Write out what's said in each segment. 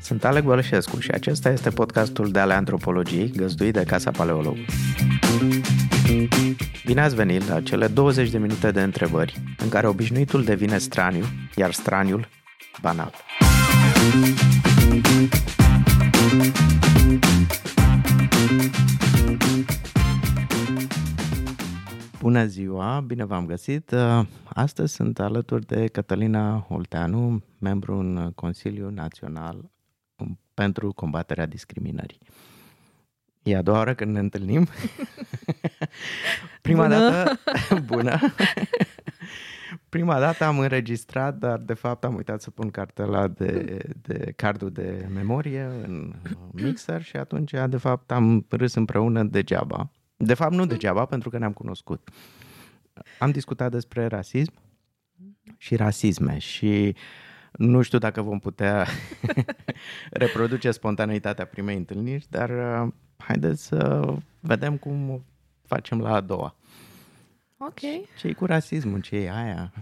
Sunt Alec Bălășescu și acesta este podcastul de ale antropologiei găzduit de Casa Paleolog. Bine ați venit la cele 20 de minute de întrebări în care obișnuitul devine straniu, iar straniul banal. Bună ziua, bine v-am găsit. Astăzi sunt alături de Cătălina Olteanu, membru în Consiliul Național pentru combaterea discriminării. E a doua oară când ne întâlnim. Prima bună. dată, bună. Prima dată am înregistrat, dar de fapt am uitat să pun cartela de, de cardul de memorie în mixer și atunci de fapt am râs împreună degeaba. De fapt nu degeaba, pentru că ne-am cunoscut. Am discutat despre rasism și rasisme și nu știu dacă vom putea reproduce spontaneitatea primei întâlniri, dar uh, haideți să vedem cum facem la a doua. Ok. ce cu rasismul? ce e aia?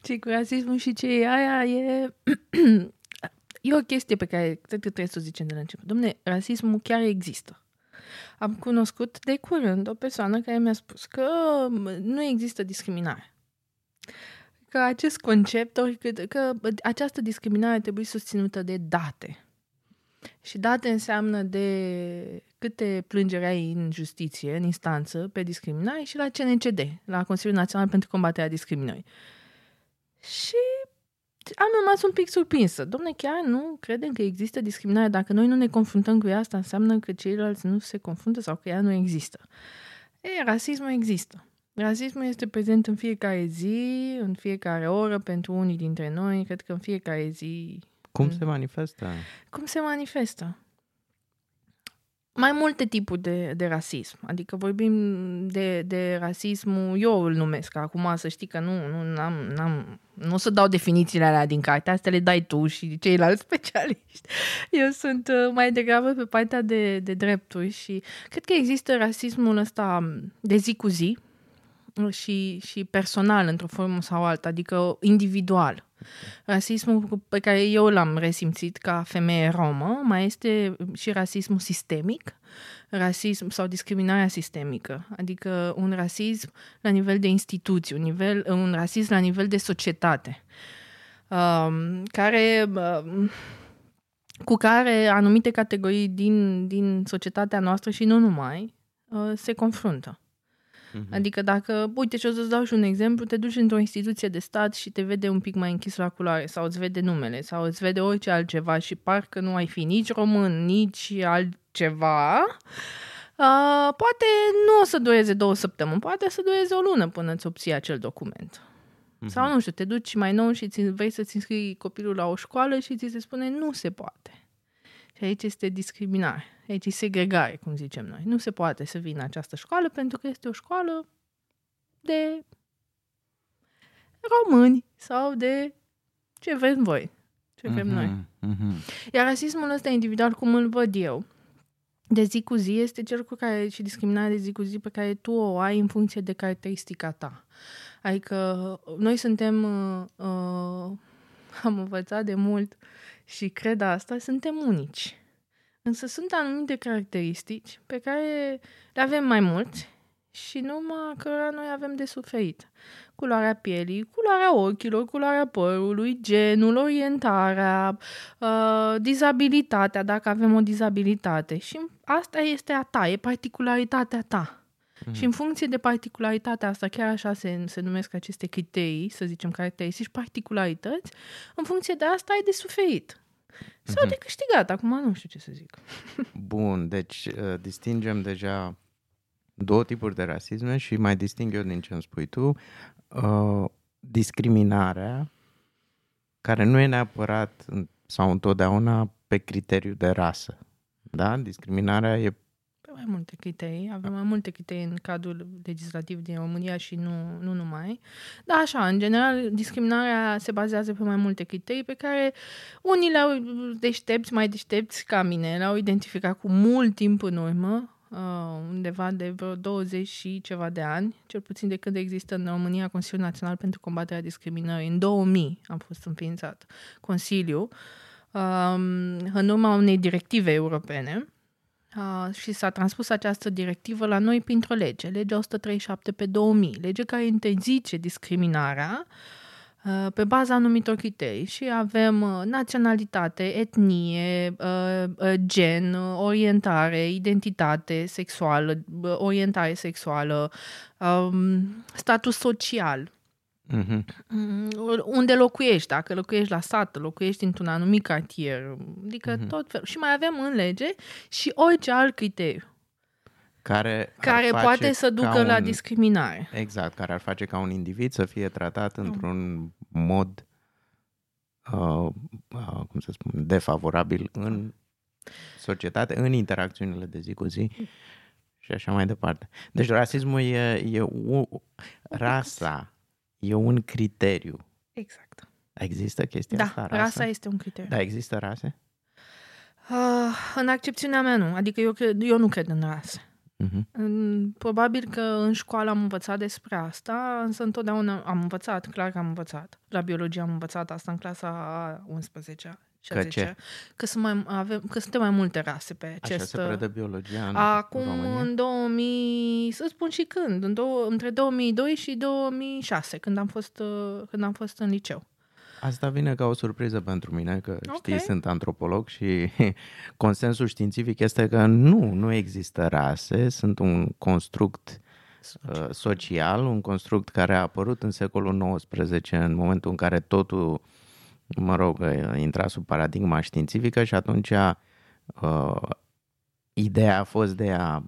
ce cu rasismul și ce e aia e... e o chestie pe care cred că trebuie să o zicem de la început. Domne, rasismul chiar există. Am cunoscut de curând o persoană care mi-a spus că nu există discriminare. Că acest concept, oricât, că această discriminare trebuie susținută de date. Și date înseamnă de câte plângeri ai în justiție, în instanță, pe discriminare și la CNCD, la Consiliul Național pentru Combaterea Discriminării. Și am rămas un pic surprinsă. Domne, chiar nu credem că există discriminare. Dacă noi nu ne confruntăm cu ea, asta înseamnă că ceilalți nu se confruntă sau că ea nu există. E, rasismul există. Rasismul este prezent în fiecare zi, în fiecare oră, pentru unii dintre noi. Cred că în fiecare zi cum se manifestă? Cum se manifestă? Mai multe tipuri de, de rasism. Adică vorbim de, de rasismul, eu îl numesc acum, să știi că nu, nu, n-am, n-am, nu o să dau definițiile alea din carte, astea le dai tu și ceilalți specialiști. Eu sunt uh, mai degrabă pe partea de, de drepturi și cred că există rasismul ăsta de zi cu zi și, și personal într-o formă sau alta, adică individual. Rasismul pe care eu l-am resimțit ca femeie romă mai este și rasismul sistemic, rasism sau discriminarea sistemică, adică un rasism la nivel de instituții, un, nivel, un rasism la nivel de societate, um, care, um, cu care anumite categorii din, din societatea noastră și nu numai uh, se confruntă. Uh-huh. Adică dacă, uite și o să-ți dau și un exemplu, te duci într-o instituție de stat și te vede un pic mai închis la culoare sau îți vede numele sau îți vede orice altceva și parcă nu ai fi nici român, nici altceva, uh, poate nu o să dureze două săptămâni, poate să dureze o lună până îți obții acel document. Uh-huh. Sau nu știu, te duci mai nou și ți, vrei să-ți înscrii copilul la o școală și ți se spune nu se poate. Și aici este discriminare. Aici e segregare, cum zicem noi. Nu se poate să vină această școală pentru că este o școală de români sau de ce vrem voi, ce vrem uh-huh, noi. Uh-huh. Iar rasismul ăsta individual, cum îl văd eu, de zi cu zi, este cel cu care și discriminarea de zi cu zi pe care tu o ai în funcție de caracteristica ta. Adică noi suntem, uh, uh, am învățat de mult și cred asta, suntem unici. Însă sunt anumite caracteristici pe care le avem mai mulți și numai că noi avem de suferit. Culoarea pielii, culoarea ochilor, culoarea părului, genul, orientarea, uh, dizabilitatea, dacă avem o dizabilitate. Și asta este a ta, e particularitatea ta. Mm-hmm. Și în funcție de particularitatea asta, chiar așa se, se numesc aceste criterii, să zicem caracteristici, particularități, în funcție de asta ai de suferit. Sau de câștigat, acum nu știu ce să zic. Bun, deci uh, distingem deja două tipuri de rasisme și mai disting eu din ce îmi spui tu. Uh, discriminarea, care nu e neapărat sau întotdeauna pe criteriu de rasă. Da? Discriminarea e mai multe criterii, avem mai multe criterii în cadrul legislativ din România și nu, nu numai. Dar așa, în general, discriminarea se bazează pe mai multe criterii pe care unii le-au deștepți, mai deștepți ca mine, le-au identificat cu mult timp în urmă, uh, undeva de vreo 20 și ceva de ani, cel puțin de când există în România Consiliul Național pentru Combaterea Discriminării. În 2000 am fost înființat Consiliu, um, în urma unei directive europene, Uh, și s-a transpus această directivă la noi printr-o lege, legea 137 pe 2000, lege care interzice discriminarea uh, pe baza anumitor criterii. Și avem uh, naționalitate, etnie, uh, uh, gen, orientare, identitate sexuală, orientare sexuală, um, status social, Mhm. Mm, unde locuiești, dacă locuiești la sat, locuiești într-un anumit cartier, adică Mhm. tot felul. Și mai avem în lege și orice alt criteriu Care, ar care face poate să ca ducă la un- discriminare. Exact, care ar face ca un individ să fie tratat într-un mod, uh, uh, cum să spun, defavorabil în societate, în interacțiunile de zi cu zi și așa mai departe. Deci rasismul e, e o, rasa, e un criteriu. Exact. Există chestia Da, asta? rasa este un criteriu. Da, există rase? Uh, în accepțiunea mea nu, adică eu, cred, eu nu cred în rase. Uh-huh. În- Probabil că în școală am învățat despre asta, însă întotdeauna am învățat, clar că am învățat. La biologie am învățat asta în clasa a 11 și a Că 10 ce? Că, sunt mai, avem, că suntem mai multe rase pe Așa acest... se predă biologia în Acum, România? în 2000, să spun și când, în două, între 2002 și 2006, când am fost, uh, când am fost în liceu. Asta vine ca o surpriză pentru mine, că Ok. știi, sunt antropolog și consensul științific este că nu, nu există rase, sunt un construct uh, social, un construct care a apărut în secolul XIX, în momentul în care totul, mă rog, uh, intra sub paradigma științifică și atunci uh, ideea a fost de a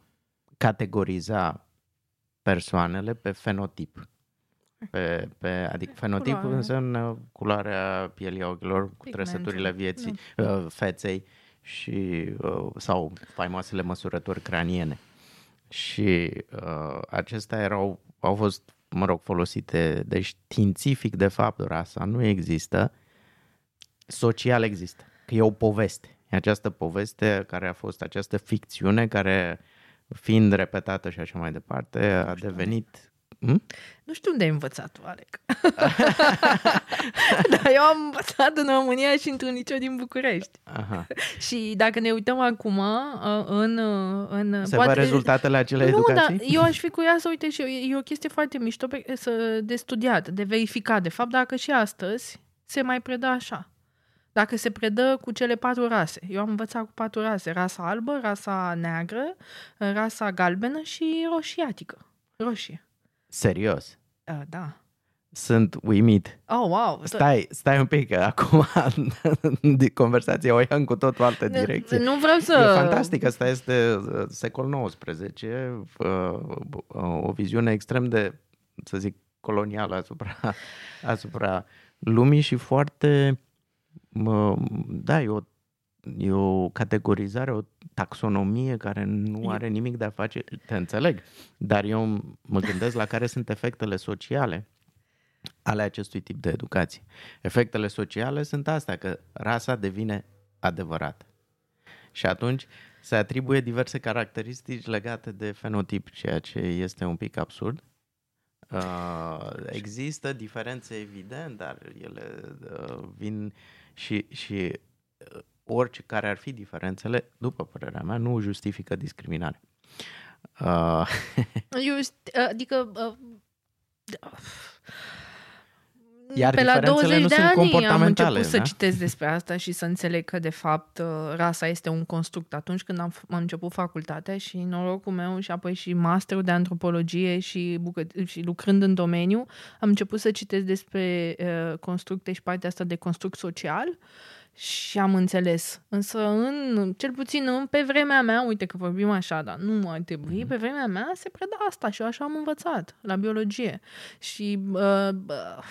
categoriza persoanele pe fenotip. Pe, pe, adică fenotip Culoare. înseamnă culoarea pielii ochilor, cu Pigmentul, trăsăturile vieții, uh, feței și, uh, sau faimoasele măsurători craniene. Și uh, acestea erau, au fost, mă rog, folosite, deci științific, de fapt, rasa nu există, social există, că e o poveste. E această poveste care a fost, această ficțiune care, fiind repetată și așa mai departe, a devenit... Hm? Nu știu unde ai învățat tu, Alec. Dar eu am învățat în România și într-un liceu din București. Aha. Și dacă ne uităm acum uh, în... uh, în Se văd rezultatele acelei nu, educații? dar eu aș fi curioasă, uite, și eu, e o chestie foarte mișto pe, să, de studiat, de verificat. De fapt, dacă și astăzi se mai predă așa. Dacă se predă cu cele patru rase. Eu am învățat cu patru rase. Rasa albă, rasa neagră, rasa galbenă și roșiatică. Roșie. Serios. Uh, da. Sunt uimit. Oh, wow. Stai, stai un pic, că acum conversația o ia în cu totul altă direcție. Nu vreau să... E fantastic, asta este uh, secolul XIX, uh, uh, o viziune extrem de, să zic, colonială asupra, asupra lumii și foarte, uh, da, e o, e o categorizare, o taxonomie care nu are nimic de a face, te înțeleg, dar eu mă gândesc la care sunt efectele sociale ale acestui tip de educație. Efectele sociale sunt astea, că rasa devine adevărată. Și atunci se atribuie diverse caracteristici legate de fenotip, ceea ce este un pic absurd. Uh, există diferențe evident, dar ele uh, vin și, și uh, orice care ar fi diferențele, după părerea mea, nu justifică discriminare. Uh, Eu, șt- adică... Uh, Iar pe la diferențele 20 nu de sunt ani am comportamentale, început să da? citesc despre asta și să înțeleg că, de fapt, uh, rasa este un construct. Atunci când am, f- am început facultatea și norocul meu și apoi și masterul de antropologie și, bucă- și lucrând în domeniu, am început să citesc despre uh, constructe și partea asta de construct social și am înțeles. Însă, în, cel puțin în, pe vremea mea, uite că vorbim așa, dar nu ar trebui, Mhm. pe vremea mea se preda asta și eu așa am învățat la biologie. Și uh, uh,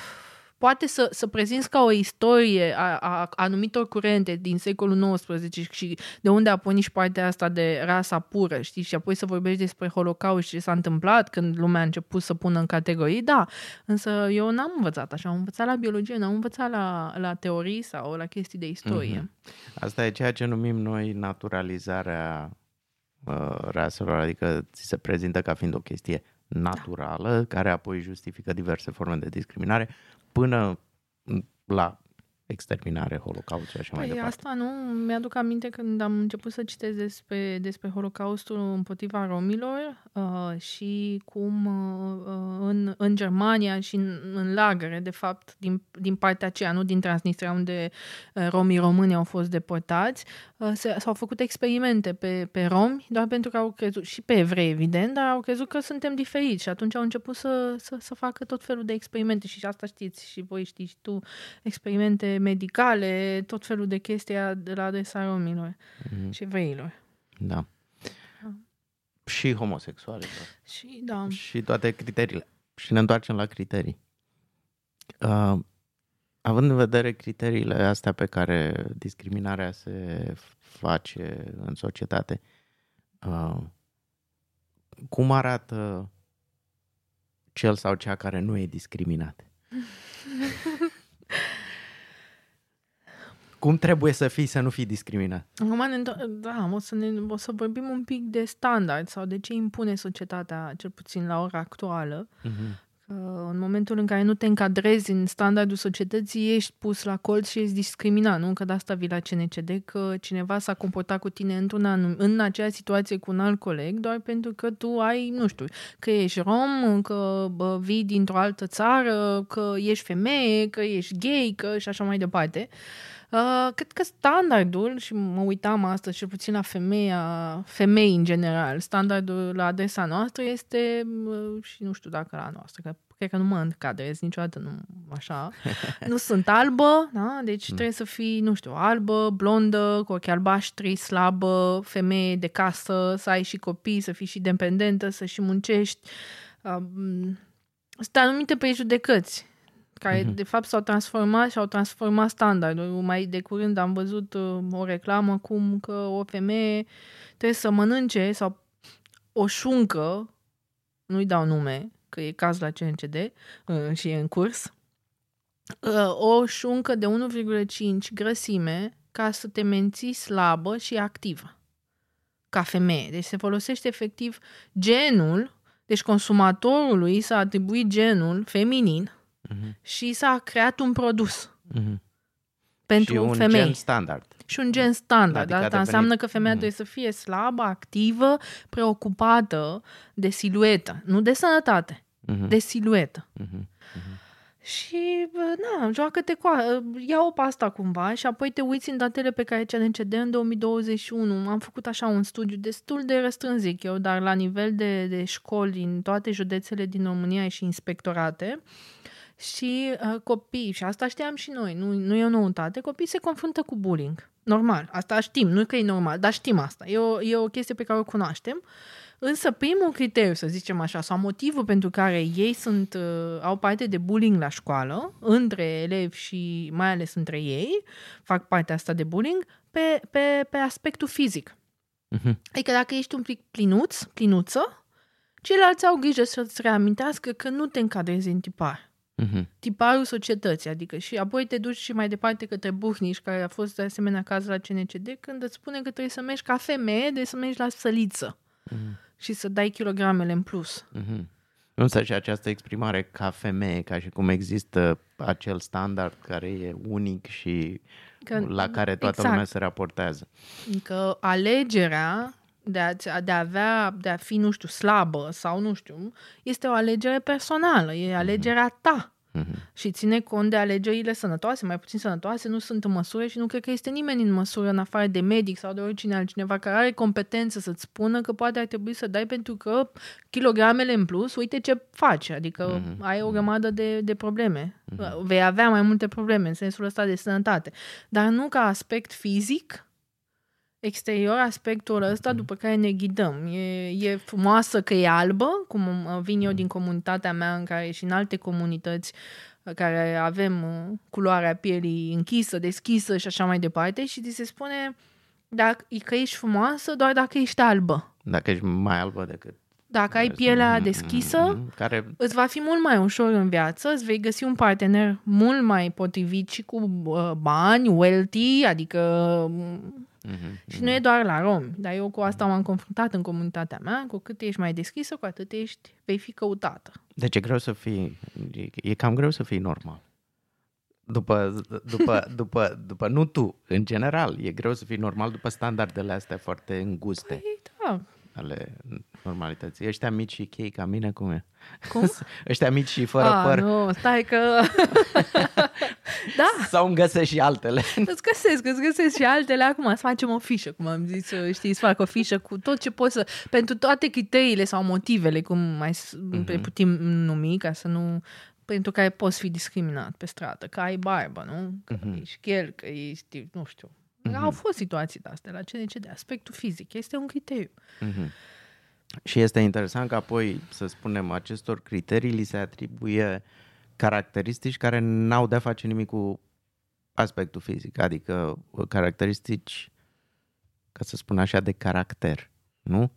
poate să, să prezinți ca o istorie a, a anumitor curente din secolul XIX și de unde a pornit și partea asta de rasa pură, știi? Și apoi să vorbești despre Holocaust și ce s-a întâmplat când lumea a început să pună în categorii, da. Însă eu n-am învățat așa, am învățat la biologie, n-am învățat la, la teorii sau la chestii de istorie. Mhm. Asta e ceea ce numim noi naturalizarea uh, raselor, adică ți se prezintă ca fiind o chestie naturală, da. care apoi justifică diverse forme de discriminare, până la exterminare, holocaust și așa păi mai departe. asta nu, mi-aduc aminte când am început să citesc despre, despre holocaustul împotriva romilor uh, și cum uh, în, în Germania și în, în lagăre, de fapt, din, din partea aceea, nu din Transnistria, unde uh, romii români au fost deportați, uh, se, s-au făcut experimente pe, pe romi, doar pentru că au crezut, și pe evrei, evident, dar au crezut că suntem diferiți și atunci au început să, să, să facă tot felul de experimente și asta știți și voi știți și tu, experimente medicale, tot felul de chestii de la adresa romilor mm-hmm. și evreilor. Da. Da. Și homosexuale. Și da. Și toate criteriile. Și ne întoarcem la criterii. Uh, având în vedere criteriile astea pe care discriminarea se face în societate, uh, cum arată cel sau cea care nu e discriminat? Cum trebuie să fii să nu fii discriminat? Acum ne înto- da, o să, ne, o să vorbim un pic de standard sau de ce impune societatea, cel puțin la ora actuală. Uh-huh. Că în momentul în care nu te încadrezi în standardul societății, ești pus la colț și ești discriminat. Nu că de asta vii la CNCD, că cineva s-a comportat cu tine într-un anum, în acea situație cu un alt coleg, doar pentru că tu ai, nu știu, că ești rom, că bă, vii dintr-o altă țară, că ești femeie, că ești gay, că și așa mai departe. Uh, cred că standardul, și mă uitam astăzi și puțin la femeia, femei în general, standardul la adresa noastră este, uh, și nu știu dacă la noastră, că cred că nu mă încadrez niciodată, nu așa, nu sunt albă, da? deci trebuie să fii, nu știu, albă, blondă, cu ochi albaștri, slabă, femeie de casă, să ai și copii, să fii și dependentă, să și muncești. Uh, sunt anumite prejudecăți care Mhm. de fapt s-au transformat și au transformat standardul. Mai de curând am văzut uh, o reclamă cum că o femeie trebuie să mănânce sau o șuncă, nu-i dau nume, că e caz la CNCD uh, și e în curs, uh, o șuncă de 1,5 grăsime ca să te menții slabă și activă ca femeie. Deci se folosește efectiv genul, deci consumatorului s-a atribuit genul feminin Uh-huh. și s-a creat un produs Uh-huh. pentru și un femei. gen standard. Și un gen standard. Adică Adică a Asta înseamnă devenit- că femeia Mhm. trebuie să fie slabă, activă, preocupată de siluetă. Nu de sănătate, Uh-huh. de siluetă. Uh-huh. Și, bă, na, joacă-te cu a- ia-o pe asta cumva și apoi te uiți în datele pe care CNCD în 2021. Am făcut așa un studiu destul de răstrâns, zic eu, dar la nivel de, de școli în toate județele din România și inspectorate și uh, copii, și asta știam și noi, nu, nu e o noutate, copiii se confruntă cu bullying. Normal, asta știm, nu că e normal, dar știm asta. E o, e o chestie pe care o cunoaștem. Însă primul criteriu, să zicem așa, sau motivul pentru care ei sunt, uh, au parte de bullying la școală, între elevi și mai ales între ei, fac partea asta de bullying, pe, pe, pe aspectul fizic. Uh-huh. Adică dacă ești un pic plinuț, plinuță, ceilalți au grijă să-ți reamintească că nu te încadrezi în tipar. Uh-huh. Tiparul societății, adică și apoi te duci și mai departe către Buhniș, care a fost de asemenea caz la CNCD, când îți spune că trebuie să mergi ca femeie, trebuie să mergi la săliță Mhm. și să dai kilogramele în plus. Mhm. Însă și această exprimare ca femeie, ca și cum există acel standard care e unic și Că, la care toată exact. lumea se raportează. Că alegerea de a, de a avea, de a fi, nu știu, slabă sau nu știu, este o alegere personală, e alegerea ta. Mhm. Și ține cont de alegerile sănătoase, mai puțin sănătoase, nu sunt în măsură și nu cred că este nimeni în măsură, în afară de medic sau de oricine altcineva, care are competență să-ți spună că poate ar trebui să dai pentru că kilogramele în plus, uite ce faci, adică Mhm. ai o grămadă de, de probleme. Vei avea mai multe probleme în sensul ăsta de sănătate. Dar nu ca aspect fizic, exterior aspectul ăsta după care ne ghidăm. E, e frumoasă că e albă, cum uh, vin eu din comunitatea mea în care și în alte comunități uh, care avem uh, culoarea pielii închisă, deschisă și așa mai departe și ți se spune dacă, că ești frumoasă doar dacă ești albă. Dacă ești mai albă decât... Dacă ai pielea deschisă, Mhm. Care... îți va fi mult mai ușor în viață, îți vei găsi un partener mult mai potrivit și cu uh, bani, wealthy, adică mm, Mhm. Și nu e doar la romi, dar eu cu asta m-am confruntat în comunitatea mea. Cu cât ești mai deschisă, cu atât ești, vei fi căutată. Deci e greu să fii, e, e cam greu să fii normal. După, după, după, după, nu tu, în general, e greu să fii normal după standardele astea foarte înguste Păi, da. Ale normalității. Ăștia mici și chei ca mine, cum e? Cum? Ăștia mici și fără Ah, păr. nu, stai că... da, Sau îmi găsesc și altele. îți găsesc, îți găsesc și altele acum. Să facem o fișă, cum am zis, știi, să fac o fișă cu tot ce poți să... Pentru toate criteriile sau motivele, cum mai Mhm. uh-huh. putem numi, ca să nu... Pentru care poți fi discriminat pe stradă, că ai barbă, nu? Că Mhm. ești chel, că ești, nu știu. Au fost situații de astea la CNCD. Aspectul fizic este un criteriu. Mhm. Și este interesant că apoi, să spunem, acestor criterii li se atribuie caracteristici care n-au de-a face nimic cu aspectul fizic, adică caracteristici, ca să spun așa, de caracter, nu?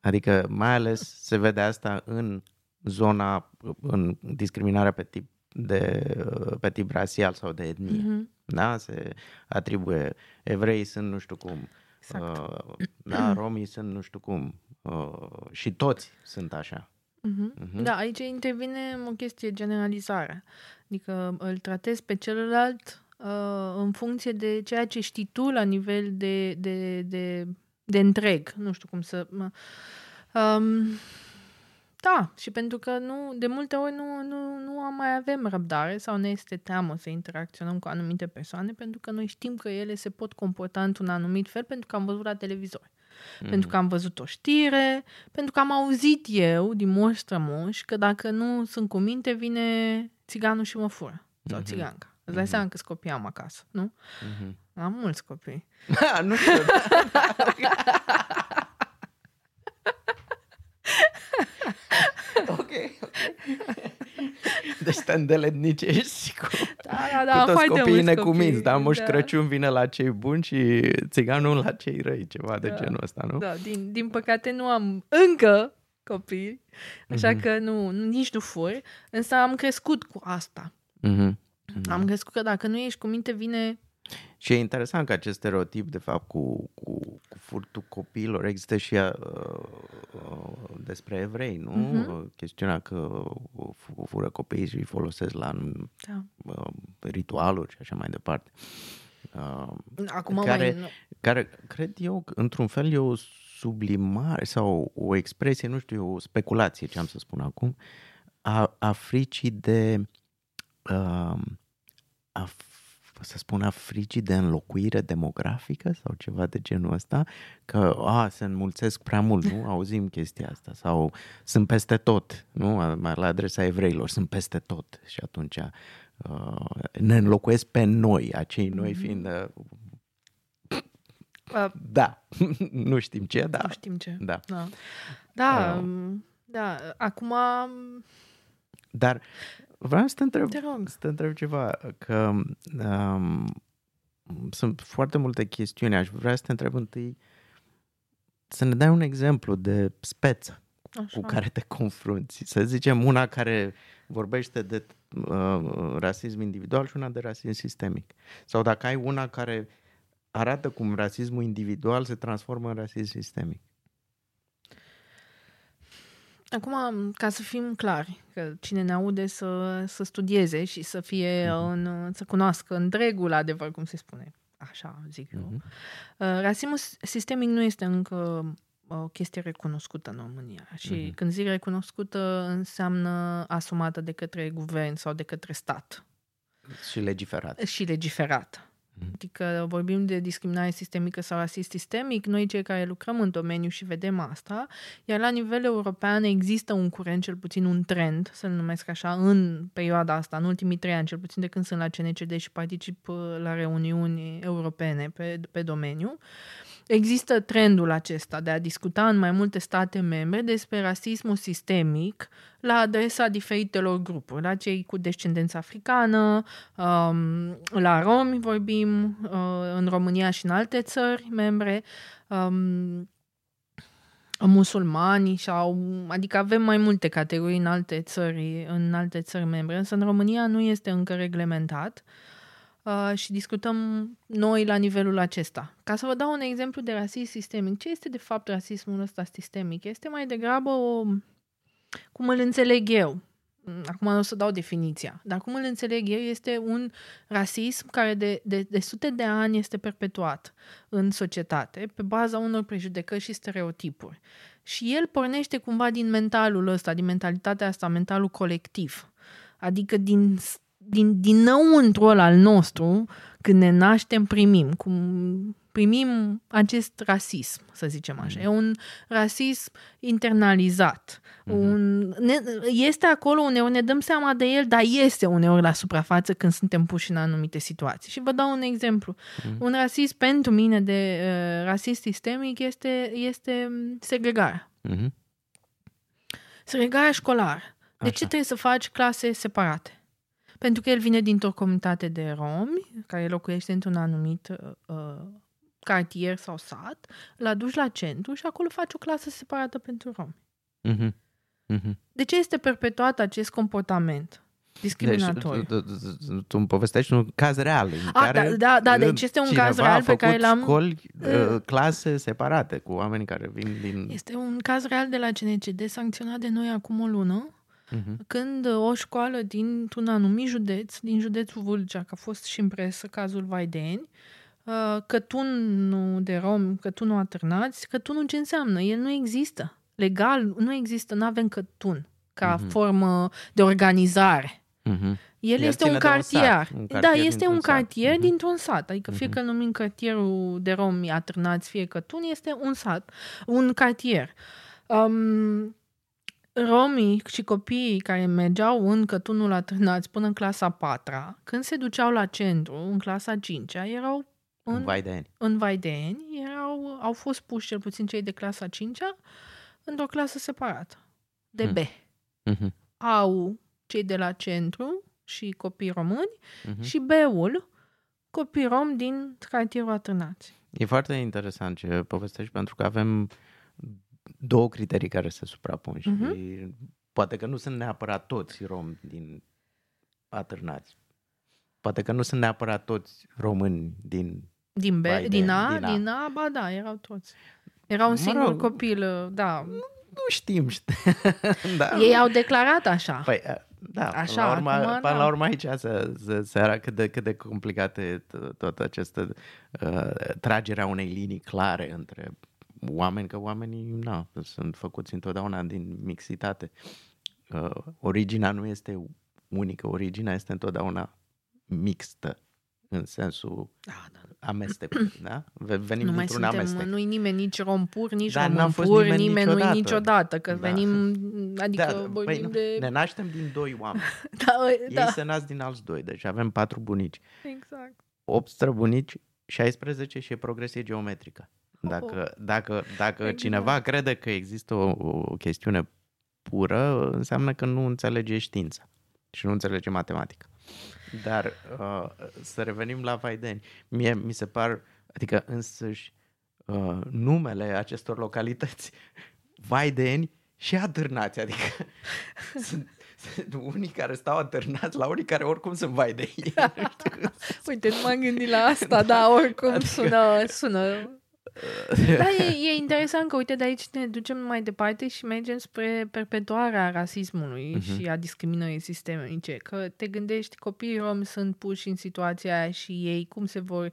Adică mai ales se vede asta în zona, în discriminarea pe tip de pe tip rasial sau de etnie. Mhm. Da? Se atribuie evreii sunt nu știu cum, Exact. uh, da, romii sunt nu știu cum uh, și toți sunt așa. Mhm. Mhm. Da, aici intervine o chestie generalizare. Adică îl tratezi pe celălalt uh, în funcție de ceea ce știi tu la nivel de, de, de, de întreg. Nu știu cum să... mă- Um, da, și pentru că nu, de multe ori nu, nu, nu am mai avem răbdare sau ne este teamă să interacționăm cu anumite persoane pentru că noi știm că ele se pot comporta într-un anumit fel pentru că am văzut la televizor. Mhm. Pentru că am văzut o știre, pentru că am auzit eu din moș strămoși că dacă nu sunt cu minte, vine țiganul și mă fură. Sau Mhm. țiganca. Îți dai seama câți copii am acasă, nu? Mhm. Am mulți copii. Ha, nu știu. ok, ok. Deci te îndeletnicești cu, Da, da, da, cu toți foarte copiii mulți necuminți, copii. da? Moș da. Crăciun vine la cei buni și țiganul la cei răi, ceva de Da. genul ăsta, nu? Da, din, din păcate nu am încă copii, așa Mhm. că nu, nu, nici nu fur, însă am crescut cu asta. Mhm. Am crescut că dacă nu ești cu minte, vine... Și e interesant că acest stereotip, de fapt, cu, cu, cu furtul copiilor, există și uh, uh, despre evrei, nu? Mhm. Chestiunea că fu- fură copiii și îi folosesc la Da. uh, ritualuri și așa mai departe. Uh, Acum Care- mai... Nu. care, cred eu, că, într-un fel e o sublimare sau o expresie, nu știu, o speculație, ce am să spun acum, a, a fricii de, uh, a, să spun, a fricii de înlocuire demografică sau ceva de genul ăsta, că a, se înmulțesc prea mult, nu? Auzim chestia asta. Sau sunt peste tot, nu? Mai la adresa evreilor, sunt peste tot. Și atunci uh, ne înlocuiesc pe noi, acei noi fiind uh, Uh, da, nu știm ce, da. Nu știm ce. Da. Da, da, Uh. um, da. acum Dar vreau să te întreb, te rog. să te întreb ceva, că um, sunt foarte multe chestiuni, aș vrea să te întreb întâi să ne dai un exemplu de speță Așa. cu care te confrunți. Să zicem una care vorbește de uh, rasism individual și una de rasism sistemic. Sau dacă ai una care arată cum rasismul individual se transformă în rasism sistemic. Acum, ca să fim clari, că cine ne aude să, să studieze și să fie Mhm. în, să cunoască întregul adevăr, cum se spune. Așa zic eu. Mhm. Uh, rasismul sistemic nu este încă o chestie recunoscută în România. Și Mhm. când zic recunoscută, înseamnă asumată de către guvern sau de către stat. Și legiferat. și legiferată. Mhm. Adică vorbim de discriminare sistemică sau rasist sistemic, noi cei care lucrăm în domeniu și vedem asta, iar la nivel european există un curent, cel puțin un trend, să-l numesc așa, în perioada asta, în ultimii trei ani, cel puțin de când sunt la CNCD și particip uh, la reuniuni europene pe, pe domeniu, Există trendul acesta de a discuta în mai multe state membre despre rasismul sistemic la adresa diferitelor grupuri, la cei cu descendență africană, um, la romi vorbim, uh, în România și în alte țări membre, um, musulmani sau adică avem mai multe categorii în alte țări, în alte țări membre, însă în România nu este încă reglementat. uh, și discutăm noi la nivelul acesta. Ca să vă dau un exemplu de rasism sistemic, ce este de fapt rasismul ăsta sistemic? Este mai degrabă o, cum îl înțeleg eu, acum nu o să dau definiția, dar cum îl înțeleg eu, este un rasism care de, de, de sute de ani este perpetuat în societate pe baza unor prejudecări și stereotipuri. Și el pornește cumva din mentalul ăsta, din mentalitatea asta, mentalul colectiv. Adică din, din, dinăuntru ăla al nostru, când ne naștem, primim. Cum primim acest rasism, să zicem așa. Mm. E un rasism internalizat. Mm-hmm. Un, ne, este acolo uneori, ne dăm seama de el, dar este uneori la suprafață când suntem puși în anumite situații. Și vă dau un exemplu. Mm. Un rasism pentru mine de uh, rasist sistemic este, este segregarea. Mm-hmm. Segregarea școlară. De ce trebuie să faci clase separate? Pentru că el vine dintr-o comunitate de romi care locuiește într-un anumit uh, cartier sau sat, îl aduci la centru și acolo faci o clasă separată pentru romi. Mm-hmm. Mm-hmm. De ce este perpetuat acest comportament? discriminatoriu. Deci, tu, tu îmi povestești un caz real în A, care da, da, da, deci este un caz real pe care l-am... școli, uh, clase separate cu oameni care vin din... Este un caz real de la CNCD sancționat de noi acum o lună, uh-huh. când o școală dintr-un anumit județ, din județul Vâlcea, că a fost și în presă cazul Vaideni, Uh, cătunul de rom, cătunul atârnați, cătunul ce înseamnă? El nu există. Legal nu există, nu avem cătun ca uh-huh. formă de organizare. Uh-huh. El, El este un cartier. Un, un cartier. Da, este un cartier uh-huh. dintr-un sat. Adică fie că numim cartierul de romi atârnați, fie cătun, este un sat, un cartier. Um, romii și copiii care mergeau în cătunul atârnați până în clasa 4 când se duceau la centru, în clasa 5 erau în, în Vaideni. În Vaideni erau, au fost puși cel puțin cei de clasa 5 într-o clasă separată, de mm. B. Mm-hmm. Au cei de la centru și copii români mm-hmm. și B-ul copii rom din cartierul Atârnați. E foarte interesant ce povestești pentru că avem două criterii care se suprapun și mm-hmm. poate că nu sunt neapărat toți romi din Atârnați. Poate că nu sunt neapărat toți români din din, B, Biden, din, A, din A, din A, ba da, erau toți. Era un mă singur rog, copil, uh, da. Nu, nu știm. da. Ei au declarat așa. Păi, uh, da, așa, la urma, acum, până da. la urmă aici se, se, se arată cât de, cât de complicată e toată această uh, tragerea unei linii clare între oameni, că oamenii na, sunt făcuți întotdeauna din mixitate. Uh, originea nu este unică, originea este întotdeauna mixtă în sensul da, da. amestec, da? Venim nu într-un suntem, amestec. Nu-i nimeni nici rompur, nici Dar rompur, nimeni, nimeni niciodată. nu-i niciodată, că da. venim, adică da, vorbim păi, de... Ne naștem din doi oameni. da, Ei da. se nasc din alți doi, deci avem patru bunici. Exact. 8 străbunici, 16 și e progresie geometrică. Dacă, oh. dacă, dacă exact. cineva crede că există o, o chestiune pură, înseamnă că nu înțelege știința și nu înțelege matematică. Dar uh, să revenim la Vaideni. Mie mi se par, adică însăși uh, numele acestor localități, Vaideni și adârnați, adică sunt, sunt unii care stau atârnați la unii care oricum sunt Vaideni. Uite, nu m-am gândit la asta, dar oricum adică... sună, sună da, e, e interesant că, uite, de aici ne ducem mai departe și mergem spre perpetuarea rasismului uh-huh. și a discriminării sistemice. Că te gândești, copiii romi sunt puși în situația aia și ei cum se vor...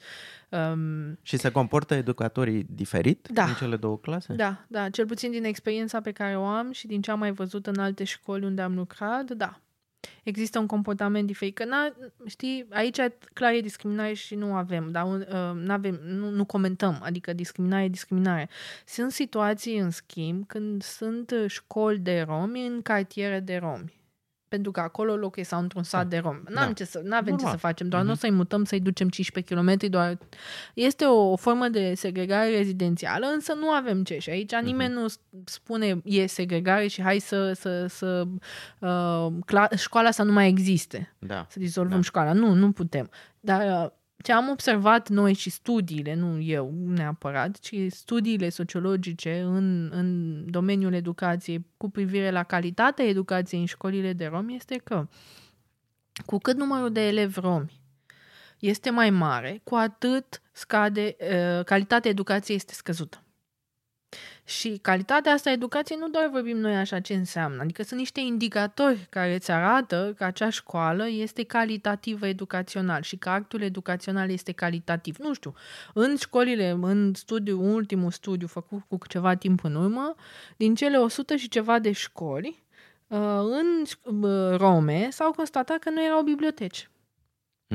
Um... Și se comportă educatorii diferit da. în cele două clase? Da, da. Cel puțin din experiența pe care o am și din ce am mai văzut în alte școli unde am lucrat, da există un comportament diferit. Că, n-a, știi, aici clar e discriminare și nu avem, dar uh, avem nu, nu comentăm, adică discriminare e discriminare. Sunt situații, în schimb, când sunt școli de romi în cartiere de romi pentru că acolo locul sau într-un sat da. de rom. N-am da. ce să, n-avem ce să facem, doar mm-hmm. nu o mhm. să-i mutăm, să-i ducem 15 km, doar este o, o formă de segregare rezidențială, însă nu avem ce și aici mm-hmm. nimeni nu spune e segregare și hai să, să, să uh, cla- școala să nu mai existe, da. să dizolvăm da. școala. Nu, nu putem. Dar uh, ce am observat noi și studiile, nu eu neapărat, ci studiile sociologice în, în domeniul educației cu privire la calitatea educației în școlile de romi este că cu cât numărul de elevi romi este mai mare, cu atât scade, uh, calitatea educației este scăzută. Și calitatea asta a educației nu doar vorbim noi așa ce înseamnă, adică sunt niște indicatori care îți arată că acea școală este calitativă educațional și că actul educațional este calitativ. Nu știu, în școlile, în studiu, ultimul studiu făcut cu ceva timp în urmă, din cele 100 și ceva de școli, uh, în uh, Rome s-au constatat că nu erau biblioteci.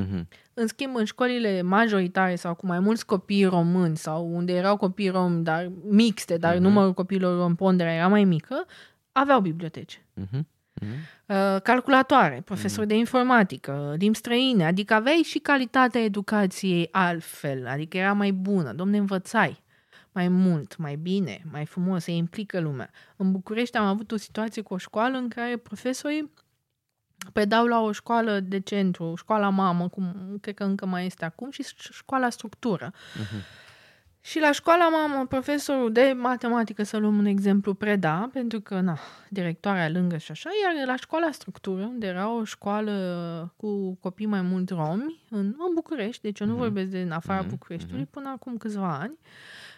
Mhm. În schimb, în școlile majoritare sau cu mai mulți copii români sau unde erau copii romi, dar mixte, dar Mhm. numărul copiilor romi, ponderea era mai mică, aveau biblioteci. Mhm. Mhm. Uh, calculatoare, profesori de informatică, limbi străine, adică aveai și calitatea educației altfel, adică era mai bună, domne, învățai mai mult, mai bine, mai frumos, se implică lumea. În București am avut o situație cu o școală în care profesorii predau la o școală de centru, școala mamă, cum cred că încă mai este acum, și școala structură. Și la școala mamă, profesorul de matematică, să luăm un exemplu, preda, pentru că, na, directoarea lângă și așa, iar la școala structură, unde era o școală cu copii mai mult romi, în, în București, deci eu nu Mhm. vorbesc de în afara Mhm, Bucureștiului, mhm. până acum câțiva ani,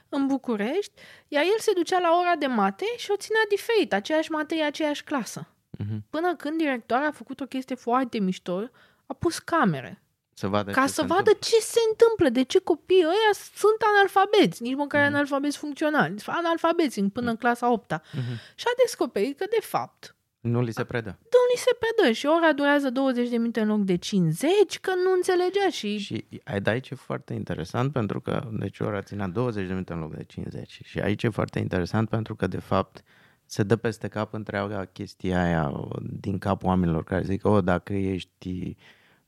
în București, iar el se ducea la ora de mate și o ținea diferit, aceeași materie, aceeași clasă. Mhm. Până când directoarea a făcut o chestie foarte mișto, a pus camere Să vadă ca ce să se vadă întâmplă. ce se întâmplă, de ce copiii ăia sunt analfabeți, nici măcar Mhm. analfabeți funcționali, sunt analfabeți în- până în clasa 8 Mhm. Și a descoperit că, de fapt, Nu li se predă. nu li se predă și ora durează 20 de minute în loc de 50, că nu înțelegea și... Și ai de aici e foarte interesant pentru că, deci ora ținea 20 de minute în loc de 50 și aici e foarte interesant pentru că, de fapt, se dă peste cap întreaga chestia aia din capul oamenilor care zic, o, dacă ești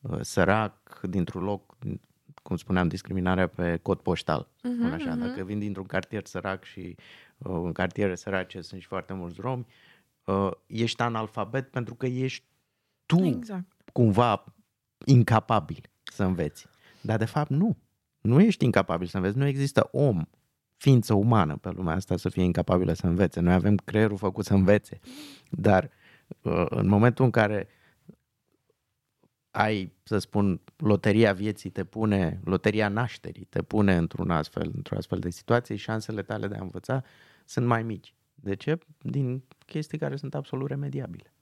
uh, sărac dintr-un loc, cum spuneam, discriminarea pe cod poștal, spun Mhm, așa, mhm. dacă vin dintr-un cartier sărac și uh, în cartiere sărace sunt și foarte mulți romi, uh, ești analfabet pentru că ești tu Exact. cumva incapabil să înveți. Dar de fapt nu. Nu ești incapabil să înveți. Nu există om, ființă umană pe lumea asta să fie incapabilă să învețe. Noi avem creierul făcut să învețe. Dar uh, în momentul în care ai, să spun, loteria vieții te pune, loteria nașterii te pune într-un astfel, într-o astfel de situație, șansele tale de a învăța sunt mai mici. De ce? Din chestii care sunt absolut remediabile,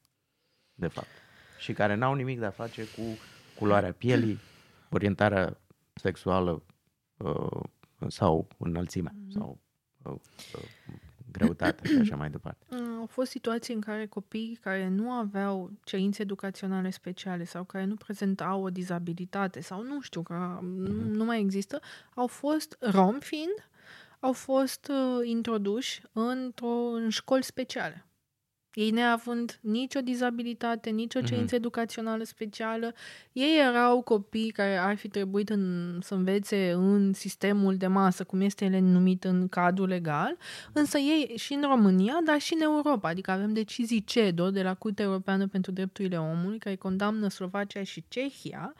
de fapt. Și care n-au nimic de a face cu culoarea pielii, orientarea sexuală uh, sau înălțimea sau uh, uh, greutatea și așa mai departe. Au fost situații în care copiii care nu aveau cerințe educaționale speciale sau care nu prezentau o dizabilitate sau nu știu, că nu, nu mai există, au fost rom fiind, au fost uh, introduși într-o, în școli speciale. Ei neavând nicio dizabilitate, nicio cerință educațională specială, ei erau copii care ar fi trebuit în, să învețe în sistemul de masă, cum este el numit în cadrul legal, însă ei și în România, dar și în Europa, adică avem decizii CEDO de la Curtea Europeană pentru Drepturile Omului, care condamnă Slovacia și Cehia,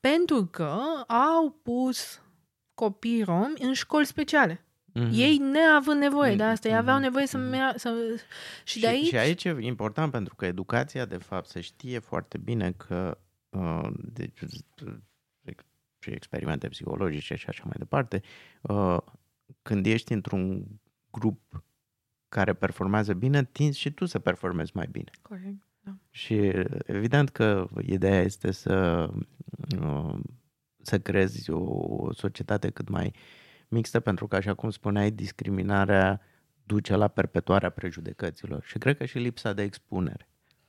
pentru că au pus copii romi în școli speciale. Mhm. Ei neavând nevoie de asta, ei Mhm, aveau nevoie să mhm. meargă... Să... Și de aici... Și aici e important pentru că educația, de fapt, se știe foarte bine că uh, deci, și experimente psihologice și așa mai departe, uh, când ești într-un grup care performează bine, tinzi și tu să performezi mai bine. Corect. Da. Și evident că ideea este să, uh, să creezi o societate cât mai mixtă, pentru că, așa cum spuneai, discriminarea duce la perpetuarea prejudecăților. Și cred că și lipsa de expunere,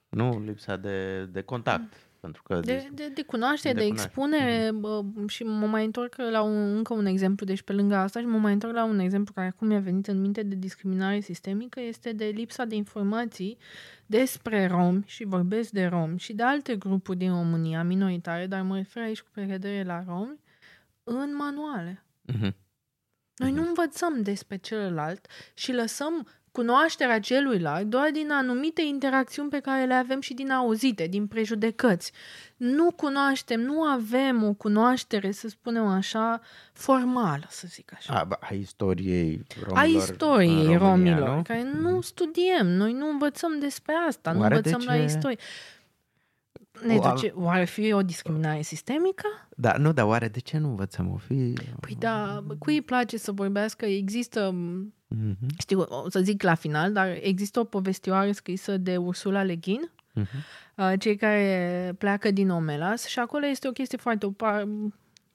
nu lipsa de, de contact. Pentru că De, de, de cunoaștere, de, De de cunoaștere. expunere bă, și mă mai întorc la un, încă un exemplu, deci pe lângă asta și mă mai întorc la un exemplu care acum mi-a venit în minte de discriminare sistemică, este de lipsa de informații despre romi și vorbesc de romi și de alte grupuri din România, minoritare, dar mă refer aici cu precădere la romi, în manuale. Mhm. Noi nu învățăm despre celălalt și lăsăm cunoașterea celuilalt doar din anumite interacțiuni pe care le avem și din auzite, din prejudecăți. Nu cunoaștem, nu avem o cunoaștere, să spunem așa, formală, să zic așa. A, ba, a istoriei romilor a în istoriei România, romilor, nu? care nu studiem, noi nu învățăm despre asta, nu Oare de învățăm la ce- istorie. Ne Oam- duce, oare fi o discriminare sistemică? Da, nu, dar oare de ce nu învățăm? O fi... Păi da, cui îi place să vorbească? Există, Mhm, știu, o să zic la final, dar există o povestioară scrisă de Ursula Le Guin, mhm. uh, cei care pleacă din Omelas și acolo este o chestie foarte... O par,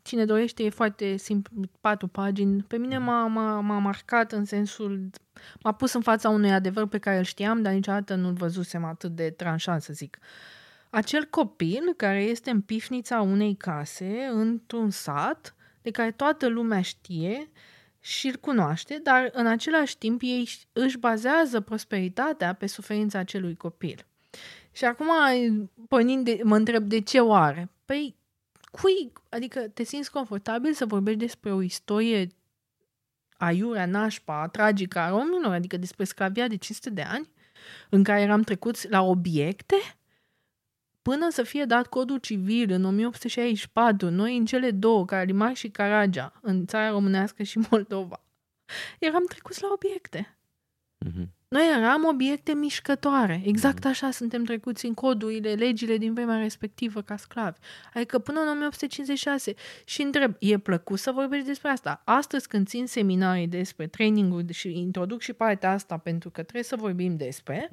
cine dorește e foarte simplu, patru pagini. Pe mine m-a, m-a, m-a marcat în sensul... M-a pus în fața unui adevăr pe care îl știam, dar niciodată nu-l văzusem atât de tranșant, să zic. Acel copil care este în pifnița unei case, într-un sat, de care toată lumea știe și îl cunoaște, dar în același timp ei își bazează prosperitatea pe suferința acelui copil. Și acum, pornind de, mă întreb de ce oare? Păi, cui, adică te simți confortabil să vorbești despre o istorie aiurea, nașpa, tragică a romilor, adică despre sclavia de 500 de ani, în care eram trecuți la obiecte? Până să fie dat codul civil în 1864, noi în cele două, Calimar și Caragea, în țara românească și Moldova, eram trecuți la obiecte. Mhm. Noi eram obiecte mișcătoare. Exact așa suntem trecuți în codurile, legile din vremea respectivă ca sclavi. Adică până în 1856. Și întreb, e plăcut să vorbești despre asta? Astăzi când țin seminarii despre training și introduc și partea asta pentru că trebuie să vorbim despre,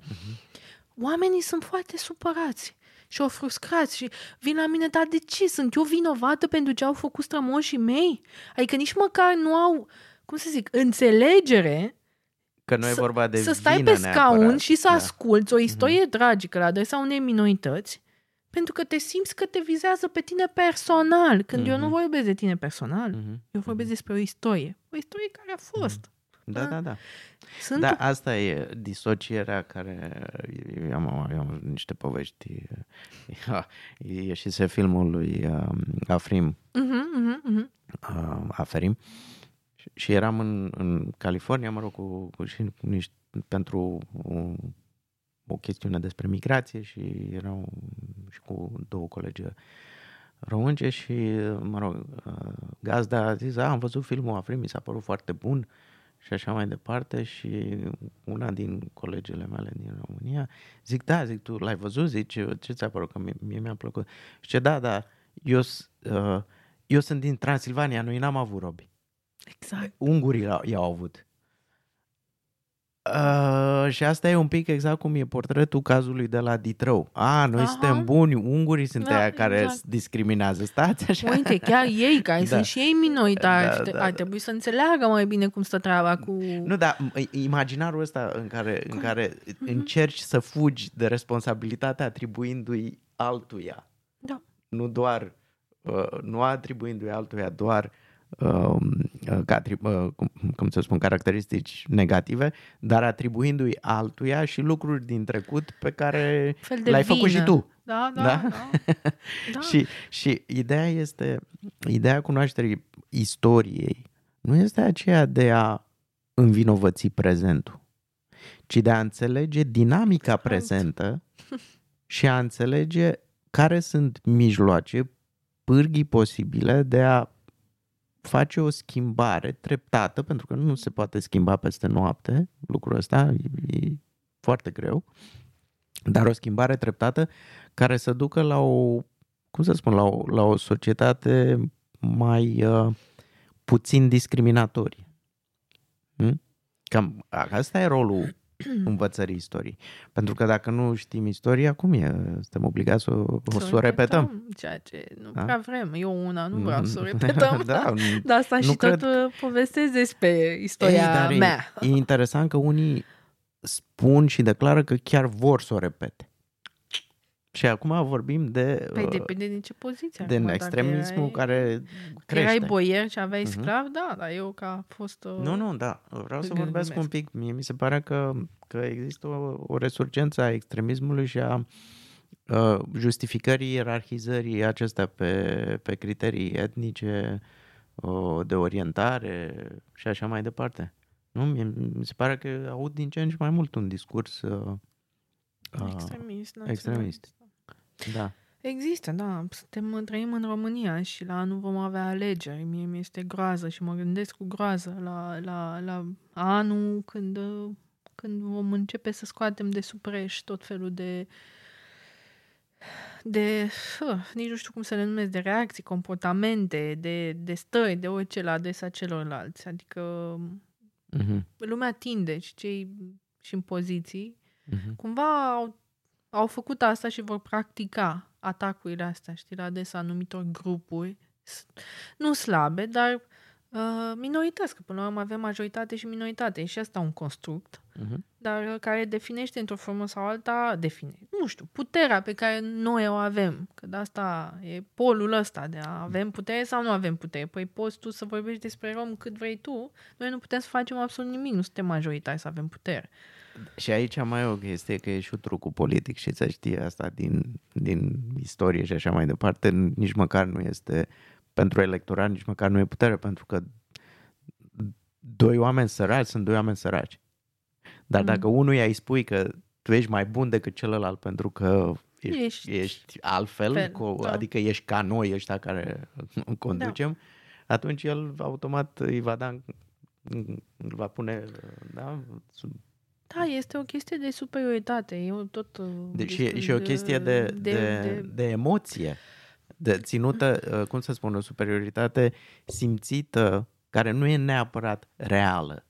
oamenii sunt foarte supărați și o frustrați și vin la mine, dar de ce? Sunt eu vinovată pentru ce au făcut strămoșii mei? Adică nici măcar nu au, cum să zic, înțelegere Că nu e să- vorba de să stai vină pe scaun neapărat. și să Da. asculți o istorie tragică la adresa unei minorități pentru că te simți că te vizează pe tine personal. Când eu nu Mhm. vorbesc de tine personal, Mhm. eu vorbesc despre o istorie. O istorie care a fost. Da, da, da. Sunt Da, asta e disocierea care... Eu am, eu am niște povești. E ieșise filmul lui um, Afrim, Mhm, mhm, mhm. uh, Aferim și, și eram în, în California, mă rog, cu, cu, și cu niște, pentru o, o chestiune despre migrație și erau și cu două colegi românce și, mă rog, uh, gazda a zis, a, am văzut filmul Afrim, mi s-a părut foarte bun și așa mai departe și una din colegele mele din România zic, da, zic, tu l-ai văzut? Zice, ce ți-a părut? Că mie, mie mi-a plăcut. Și ce da, da, eu, s- uh, eu sunt din Transilvania, noi n-am avut robi. Exact. Ungurii l-au- i-au avut. Uh, și asta e un pic exact cum e portretul cazului de la Ditrău. A, noi Aha. suntem buni, ungurii sunt Da, aia care exact. discriminează. Stați așa. Uite, chiar ei, care Da. sunt și ei minoritari, Da, și da, te- ar da. trebui să înțeleagă mai bine cum stă treaba cu... Nu, dar m- imaginarul ăsta în care, în care Mhm. încerci să fugi de responsabilitatea atribuindu-i altuia. Da. Nu doar, uh, nu atribuindu-i altuia doar um, uh, ca, atri- uh, cum, cum să spun, caracteristici negative, dar atribuindu-i altuia și lucruri din trecut pe care fel de le-ai făcut vină. și tu. Da, da, Da? da. da. Și, și ideea este, ideea cunoașterii istoriei nu este aceea de a învinovăți prezentul, ci de a înțelege dinamica Exact. prezentă și a înțelege care sunt mijloace, pârghii posibile de a face o schimbare treptată, pentru că nu se poate schimba peste noapte lucrul ăsta, e, e foarte greu, dar o schimbare treptată care să ducă la o, cum să spun, la o, la o societate mai uh, puțin discriminatorie. Hm? Cam asta e rolul învățării istoriei. Pentru că dacă nu știm istoria, cum e? Suntem obligați să, o- o, să o repetăm. Ceea ce nu Da? prea vrem. Eu una nu vreau să o repetăm. da, De asta nu și cred- tot uh, povestesc despre istoria Ei, dar e- mea. E interesant că unii spun și declară că chiar vor să o repete. Și acum vorbim de, Păi uh, depinde din ce poziție. de acum, dacă extremismul erai- care Erai crește. boier și aveai Mhm. sclav, da, dar eu ca a fost... Uh, Nu, nu, da. Vreau să Glumesc. vorbesc un pic. Mie mi se pare că, că există o, o resurgență a extremismului și a uh, justificării ierarhizării acestea pe, pe criterii etnice, uh, de orientare și așa mai departe. Nu? Mie, mi se pare că aud din ce în ce mai mult un discurs uh, uh, Extremist. Extremist. naționalist. Da. Există, da. Suntem, trăim în România și la anul vom avea alegeri. Mie mi este groază și mă gândesc cu groază la, la, la anul când, uh, când vom începe să scoatem de supreș tot felul de de, uh, nici nu știu cum să le numesc, de reacții, comportamente, de, de stări, de orice la adresa celorlalți. Adică Mhm. lumea tinde și cei și în poziții, Mhm. cumva au, au făcut asta și vor practica atacurile astea, știi, la adresa anumitor grupuri, s- nu slabe, dar uh, minorități, că până la urmă avem majoritate și minoritate, e și asta un construct, Mhm. dar uh, care definește într-o formă sau alta, define, nu știu, puterea pe care noi o avem, că de asta e polul ăsta de a avem putere sau nu avem putere. Păi poți tu să vorbești despre rom cât vrei tu, noi nu putem să facem absolut nimic, nu suntem majoritari să avem putere. Și aici mai e o chestie că e și trucul politic și să știe asta din, din istorie și așa mai departe, nici măcar nu este pentru electorat, nici măcar nu e putere, pentru că doi oameni săraci sunt doi oameni săraci. Dar Mm. dacă unuia îi spui că tu ești mai bun decât celălalt pentru că ești, Ești- ești altfel, fel, cu, da. adică ești ca noi ăștia care conducem, atunci el automat îi va da, îl va pune, da, Da, este o chestie de superioritate. Eu tot... uh, Deci destul e și o chestie de, de, de, de emoție, de ținută, uh, cum să spun, o superioritate simțită, care nu e neapărat reală.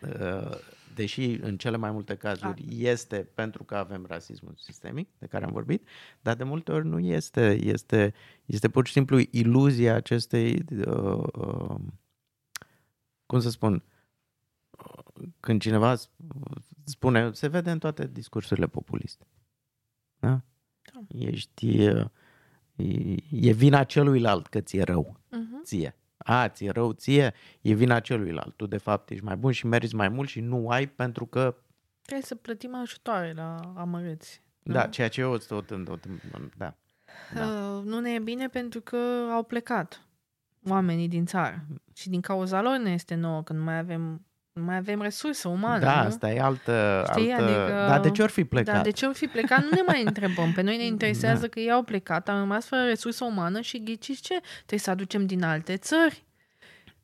Uh, Deși în cele mai multe cazuri este pentru că avem rasismul sistemic, de care am vorbit, dar de multe ori nu este. Este, este pur și simplu iluzia acestei, uh, uh, cum să spun, când cineva sp- spune, se vede în toate discursurile populiste. Da? Da. Ești, e, e vina celuilalt că ți-e rău, Uh-huh. ție. A, ți-e rău ție, e vina celuilalt. Tu de fapt ești mai bun și meriți mai mult și nu ai pentru că, Trebuie să plătim ajutoare la amărâți. da, ceea ce eu tot, tot, tot da. Da. Uh, nu ne e bine pentru că au plecat oamenii din țară. Și din cauza lor ne este nouă că nu mai avem, nu mai avem resurse umane. Da, nu? asta e altă... Știi, altă... adică- Dar de ce ori fi plecat? Dar de ce au fi plecat? Nu ne mai întrebăm. Pe noi ne interesează Da. că ei au plecat, am rămas fără resursă umană și ghiciți ce? Trebuie să aducem din alte țări.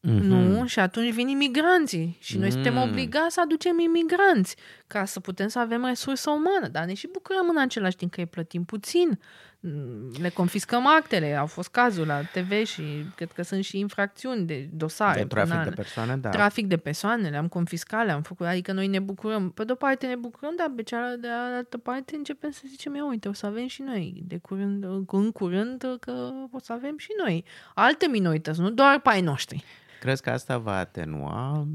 Mhm. Nu? Și atunci vin imigranții. Și noi suntem Mm. obligați să aducem imigranți ca să putem să avem resursă umană. Dar ne și bucurăm în același timp că îi plătim puțin. Mm, Le confiscăm actele. Au fost cazuri la TV și cred că sunt și infracțiuni de dosare. De trafic penale. de persoane, da. Trafic de persoane, le-am confiscat, le-am făcut, adică noi ne bucurăm. Pe de-o parte ne bucurăm, dar pe cealaltă de altă parte începem să zicem, ia uite, o să avem și noi, de curând, în curând, că o să avem și noi alte minorități, nu doar pe ai noștri. Crezi că asta va atenua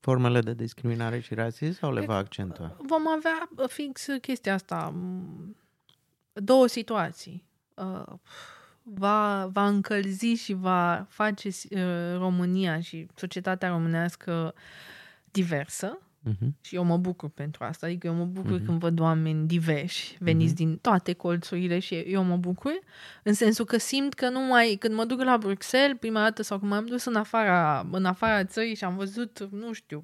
formele de discriminare și rasism sau le Cred va accentua? Vom avea uh, fix chestia asta, m, două situații. Uh, Va, va încălzi și va face uh, România și societatea românească diversă, Mhm. Și eu mă bucur pentru asta. Adică eu mă bucur Mhm. când văd oameni diversi, veniți din toate colțurile și eu mă bucur. În sensul că simt că nu mai... Când mă duc la Bruxelles, prima dată, sau când m-am dus în afara, în afara țării și am văzut, nu știu,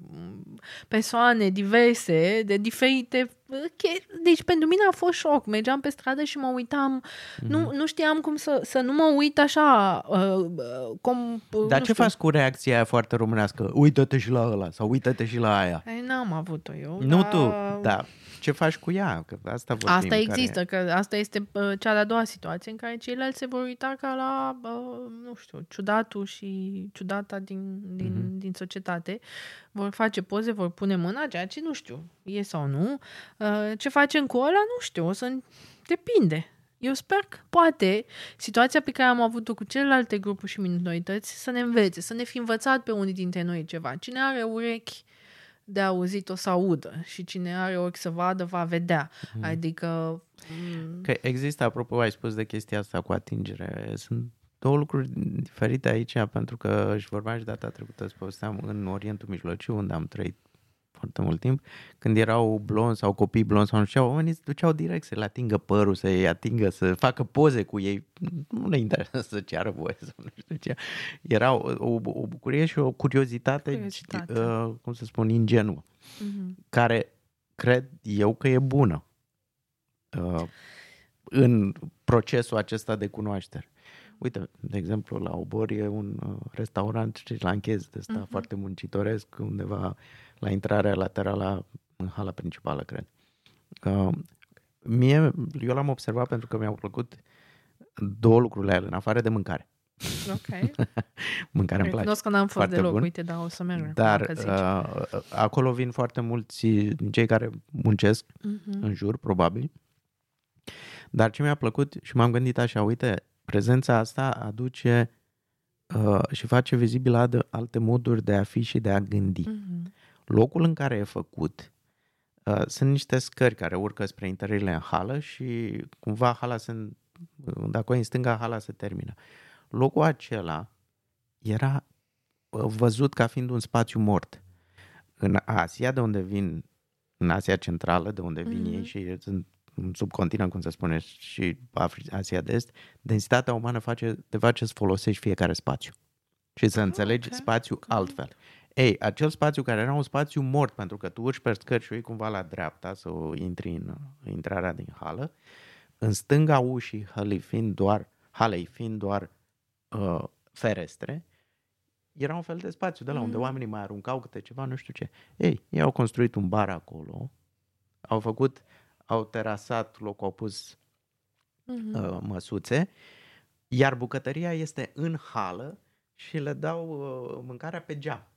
persoane diverse, de diferite... che- Deci pentru mine a fost șoc. Mergeam pe stradă și mă uitam... Mhm. Nu, nu știam cum să, să nu mă uit așa... Uh, uh, cum, uh, Dar nu ce știu. faci cu reacția aia foarte românească? Uită-te și la ăla sau uită-te și la aia. Ai, n-am avut-o eu. Nu dar... tu, da. Ce faci cu ea? Că asta vorbim, Asta care- există, că asta este uh, cea de-a doua situație în care ceilalți se vor uita ca la, uh, nu știu, ciudatul și ciudata din, din, Mhm. mm-hmm. din societate. Vor face poze, vor pune mâna, ceea ce nu știu, e sau nu. Uh, ce facem cu ăla, nu știu, o să... Depinde. Eu sper că poate situația pe care am avut-o cu celelalte grupuri și minorități să ne învețe, să ne fi învățat pe unii dintre noi ceva. Cine are urechi de auzit o să audă și cine are ochi să vadă va vedea. Mhm. Adică m, Că există, apropo, ai spus de chestia asta cu atingere. Sunt două lucruri diferite aici, pentru că și vorbeam și data trecută, îți povesteam în Orientul Mijlociu, unde am trăit foarte mult timp, când erau blonzi sau copii blonzi sau nu știu, oamenii se duceau direct să le atingă părul, să-i atingă, să facă poze cu ei. Nu le interesează să ceară voie sau nu știu ce. Era o, o, o bucurie și o curiozitate, Curiozitate. uh, cum să spun, ingenuă, mhm. care cred eu că e bună uh, în procesul acesta de cunoaștere. Uite, de exemplu, la Obor e un uh, restaurant sri-lanchez de ăsta Mhm. foarte muncitoresc, undeva la intrarea laterală în hala principală, cred. Uh, mie, eu l-am observat pentru că mi-au plăcut două lucruri la el, în afară de mâncare. Ok. Mâncarea îmi place. Recunosc că n-am fost Foarte deloc, bun. uite, dar o să merg. Dar acum că zici. uh, acolo vin foarte mulți din cei care muncesc Mhm. în jur, probabil. Dar ce mi-a plăcut și m-am gândit așa, uite, prezența asta aduce uh, și face vizibil alte, alte moduri de a fi și de a gândi. Mhm. Locul în care e făcut uh, sunt niște scări care urcă spre intrările în hală și cumva hala se, dacă o în stânga, hala se termină. Locul acela era uh, văzut ca fiind un spațiu mort. În Asia, de unde vin, în Asia Centrală, de unde vin Mhm. ei și sunt în subcontinent, cum se spune, și Afri- Asia de Est, densitatea umană face, te face să folosești fiecare spațiu și să înțelegi ok, spațiul ok. altfel. Ei, acel spațiu care era un spațiu mort, pentru că tu urci pe scări și o iei cumva la dreapta să o intri în uh, intrarea din hală, în stânga ușii halei fiind doar, halei fiind doar uh, ferestre, era un fel de spațiu de la unde Mhm. oamenii mai aruncau câte ceva, nu știu ce. Ei, ei au construit un bar acolo, au făcut, au terasat locul, au pus Mhm. uh, măsuțe, iar bucătăria este în hală și le dau uh, mâncarea pe geam.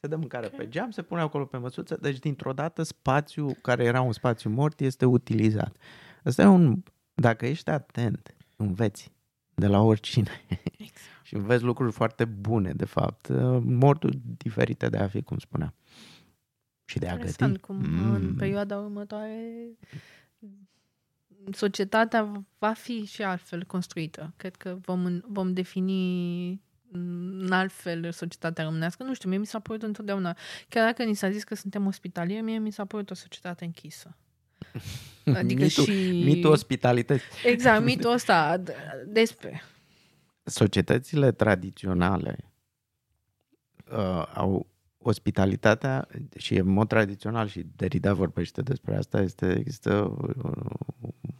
Se dă mâncare Ok. pe geam, se pune acolo pe măsuță, deci dintr-o dată spațiul care era un spațiu mort este utilizat. Asta e un, dacă ești atent, înveți de la oricine Exact. și înveți lucruri foarte bune, de fapt, uh, moduri diferite de a fi, cum spuneam. Și de a găti. Interesant cum în Mm. perioada următoare societatea va fi și altfel construită. Cred că vom, vom defini în altfel societatea românească. Nu știu, mie mi s-a părut întotdeauna, chiar dacă ni s-a zis că suntem ospitalieri, mie mi s-a părut o societate închisă. Adică mitul, și... mitul ospitalității. Exact, mitul ăsta d- despre. societățile tradiționale uh, au ospitalitatea și în mod tradițional și Derrida vorbește despre asta, este, există, uh,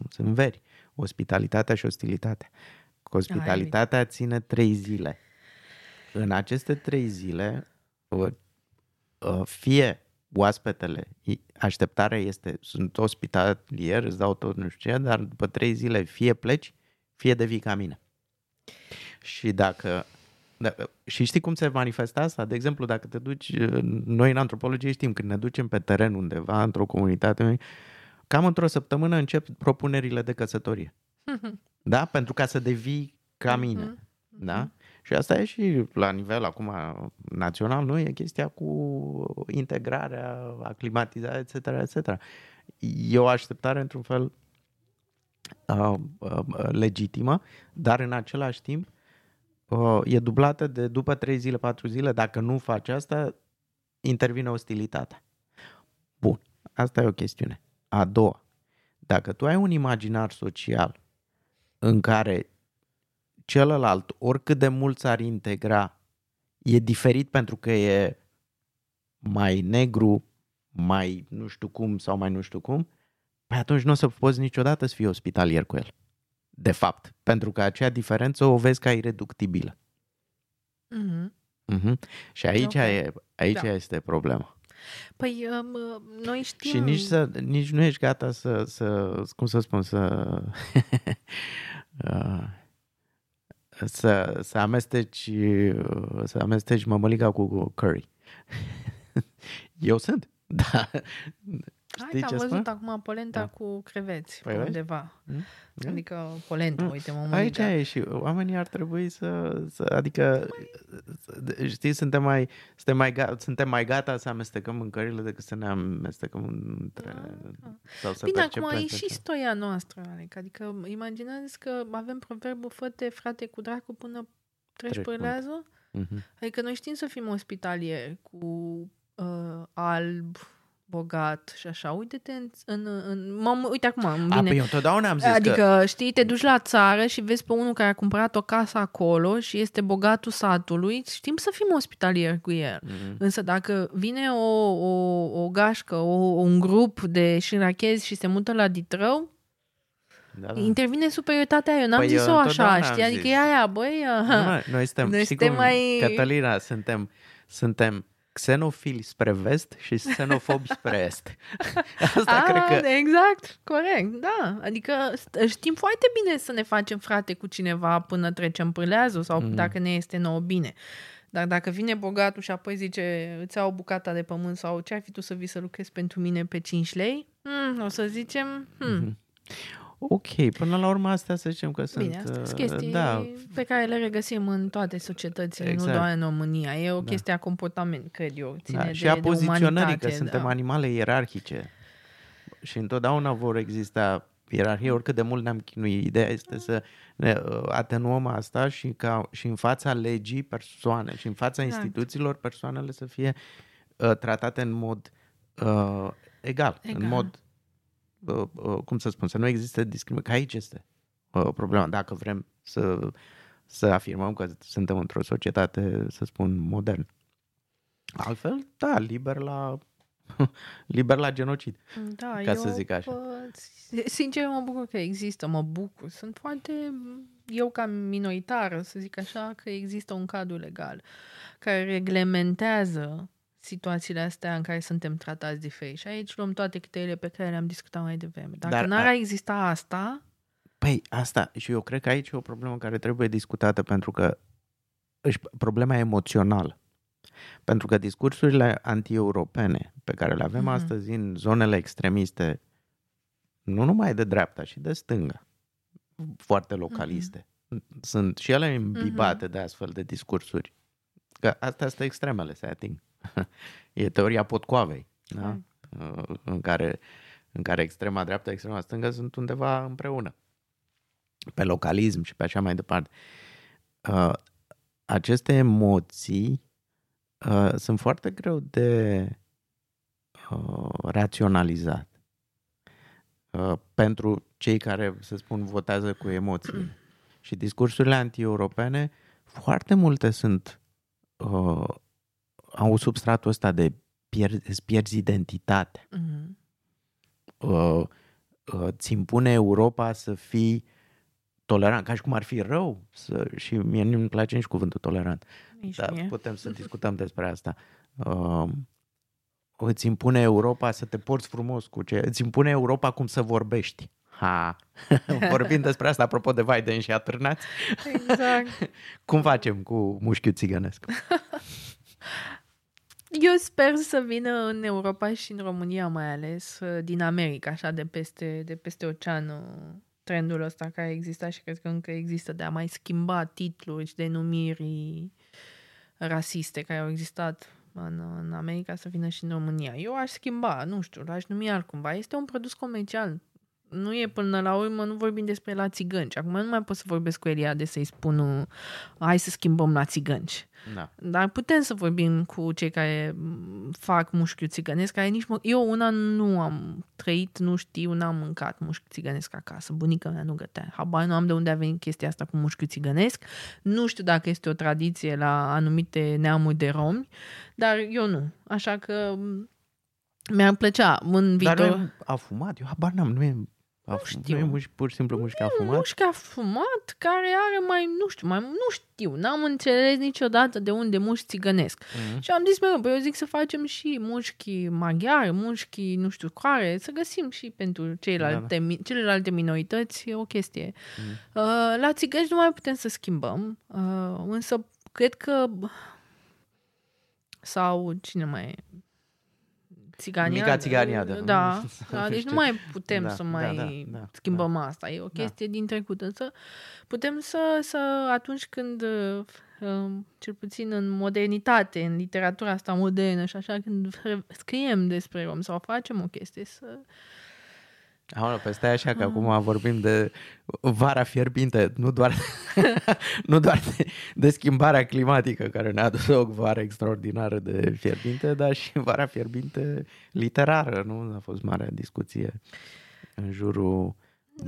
sunt veri, ospitalitatea și ostilitatea. Că Ospitalitatea ține trei zile. În aceste trei zile, uh, uh, fie oaspetele, i- așteptarea este, sunt ospitalier, îți dau tot nu știu ce, dar după trei zile fie pleci, fie devii ca mine. Și dacă da, și știi cum se manifestă asta? De exemplu, dacă te duci, noi în antropologie știm, când ne ducem pe teren undeva, într-o comunitate, cam într-o săptămână încep propunerile de căsătorie. Da? Pentru ca să devii ca mine. Mhm. Da? Și asta e și la nivel acum național, nu? E chestia cu integrarea, aclimatizarea, etc., etc. E o așteptare într-un fel uh, uh, legitimă, dar în același timp uh, e dublată de după 3 zile, 4 zile, dacă nu faci asta, intervine ostilitatea. Bun, asta e o chestiune. A doua, dacă tu ai un imaginar social în care celălalt, oricât de mult s-ar integra, e diferit pentru că e mai negru, mai nu știu cum sau mai nu știu cum, păi atunci nu o să poți niciodată să fii ospitalier cu el. De fapt, pentru că acea diferență o vezi ca ireductibilă. Mhm. Uh-huh. Și aici, Ok. e, aici Da. este problema. Păi, um, noi știm... Și nici, să, nici nu ești gata să, să cum să spun, să uh, să, să amesteci uh, să amesteci mămăliga cu curry. Eu sunt, da. Hai Știi că am ce văzut spun? acum polenta Da. cu creveți Păi pe vezi? undeva. Mm? Da. Adică polenta, Mm. uite, mă Aici mănâncă. e și oamenii ar trebui să, să adică, să- știi, suntem mai, suntem, mai gata, suntem mai gata să amestecăm mâncările decât să ne amestecăm între, sau să Bine, percepem acum e pe și ce- istoria noastră, Alec. Adică imaginează că avem proverbul fă-te frate cu dracu până treci Trec pârlează. Mhm. Adică noi știm să fim ospitalieri cu uh, alb, bogat și așa. Uite-te în... în, în mă, uite acum, îmi A, vine. păi eu întotdeauna am zis Adică, că... știi, te duci la țară și vezi pe unul care a cumpărat o casă acolo și este bogatul satului, știm să fim ospitalieri cu el. Mhm. Însă dacă vine o, o, o gașcă, o, un grup de șirachezi și se mută la Ditrău, Da, da. intervine superioritatea eu. N-am Păi zis-o eu așa, întotdeauna știi? am Adică zis. e aia, băi... Nu, noi, noi suntem, Noi știi suntem cum, mai- Catalina, suntem, suntem xenofili spre vest și xenofobi spre est. Asta A, cred că... Exact, corect, da. Adică știm foarte bine să ne facem frate cu cineva până trecem pâleazul sau mm. dacă ne este nouă bine. Dar dacă vine bogatul și apoi zice îți iau bucata de pământ sau ce ai fi tu să vii să lucrezi pentru mine pe 5 lei, mm, o să zicem... Hmm. Mm-hmm. Ok, până la urmă astea să zicem că Bine, sunt... astea sunt chestii da. pe care le regăsim în toate societățile, exact. nu doar în România. E o da. chestie a comportament, cred eu. Ține da. de, și a de poziționării, că da. suntem animale ierarhice. Și întotdeauna vor exista ierarhie, oricât de mult ne-am chinuit. Ideea este să ne uh, atenuăm asta și, ca, și în fața legii persoane și în fața exact. instituțiilor persoanele să fie uh, tratate în mod uh, egal, egal, în mod Uh, uh, cum să spun, să nu existe discriminare. Că aici este uh, problema. Dacă vrem să, să afirmăm că suntem într-o societate, să spun, modern. Altfel, da, liber la liber la genocid. Da, ca eu, să zic așa. Sincer, mă bucur că există, mă bucur. Sunt foarte, eu ca minoritară, să zic așa, că există un cadru legal care reglementează situațiile astea în care suntem tratați diferit. Și aici luăm toate criteriile pe care le-am discutat mai devreme. Dacă Dar n-ar a... exista asta... Păi, asta, și eu cred că aici e o problemă care trebuie discutată pentru că problema emoțională. Pentru că discursurile anti-europene pe care le avem mm-hmm. astăzi în zonele extremiste, nu numai de dreapta, și de stânga, foarte localiste, mm-hmm. sunt și ele imbibate mm-hmm. de astfel de discursuri. Că asta este extremele, se ating e teoria potcoavei, da? Uh, în, care, în care extrema dreaptă, extrema stângă sunt undeva împreună. Pe localism și pe așa mai departe. Uh, aceste emoții uh, sunt foarte greu de raționalizat pentru cei care, să spun, votează cu emoții. și discursurile anti-europene, foarte multe sunt au substratul ăsta de pierd, îți pierzi identitatea. Mm-hmm. Uh, uh, ți impune Europa să fii tolerant, ca și cum ar fi rău. Să, și mie nu-mi place nici cuvântul tolerant. Nici Dar mie. putem să discutăm despre asta. Uh, îți impune Europa să te porți frumos cu ce... Îți impune Europa cum să vorbești. Ha! Vorbim despre asta, apropo de Biden și atârnați. Exact. cum facem cu mușchiul țigănesc? Eu sper să vină în Europa și în România mai ales, uh, din America, așa de peste, de peste ocean, uh, trendul ăsta care exista și cred că încă există de a mai schimba titluri și denumiri rasiste care au existat în, în America să vină și în România. Eu aș schimba, nu știu, l-aș numi altcumva. Este un produs comercial nu e până la urmă, nu vorbim despre la țigănci. Acum nu mai pot să vorbesc cu Eliade să-i spun hai să schimbăm la țigănci. Da. Dar putem să vorbim cu cei care fac mușchiul țigănesc, care nici mă... Eu una nu am trăit, nu știu, n-am mâncat mușchi țigănesc acasă. Bunica mea nu gătea. Habar nu am de unde a venit chestia asta cu mușchiul țigănesc. Nu știu dacă este o tradiție la anumite neamuri de romi, dar eu nu. Așa că mi-ar plăcea în viitor... Dar a fumat? Eu habar n-am, nu e nu știu. Nu e muș, pur și simplu mușchi afumat? Mușchi afumat care are mai, nu știu, mai, nu știu, n-am înțeles niciodată de unde mușchi țigănesc. Mm-hmm. Și am zis mereu, păi eu zic să facem și mușchi maghiari, mușchi nu știu care, să găsim și pentru ceilalte, da, da. celelalte minorități o chestie. Mm-hmm. Uh, la țigăni nu mai putem să schimbăm, uh, însă cred că sau cine mai țigania. Mica țiganiadă. Da, da, deci nu mai putem da, să da, mai da, da, schimbăm da. asta. E o da. chestie da. din trecut. Însă putem să, să atunci când, uh, cel puțin în modernitate, în literatura asta modernă și așa, când scriem despre rom sau facem o chestie, să Aolă, pe stai așa că acum vorbim de vara fierbinte, nu doar, nu doar de, de schimbarea climatică care ne-a adus o vară extraordinară de fierbinte, dar și vara fierbinte literară, nu? A fost mare discuție în jurul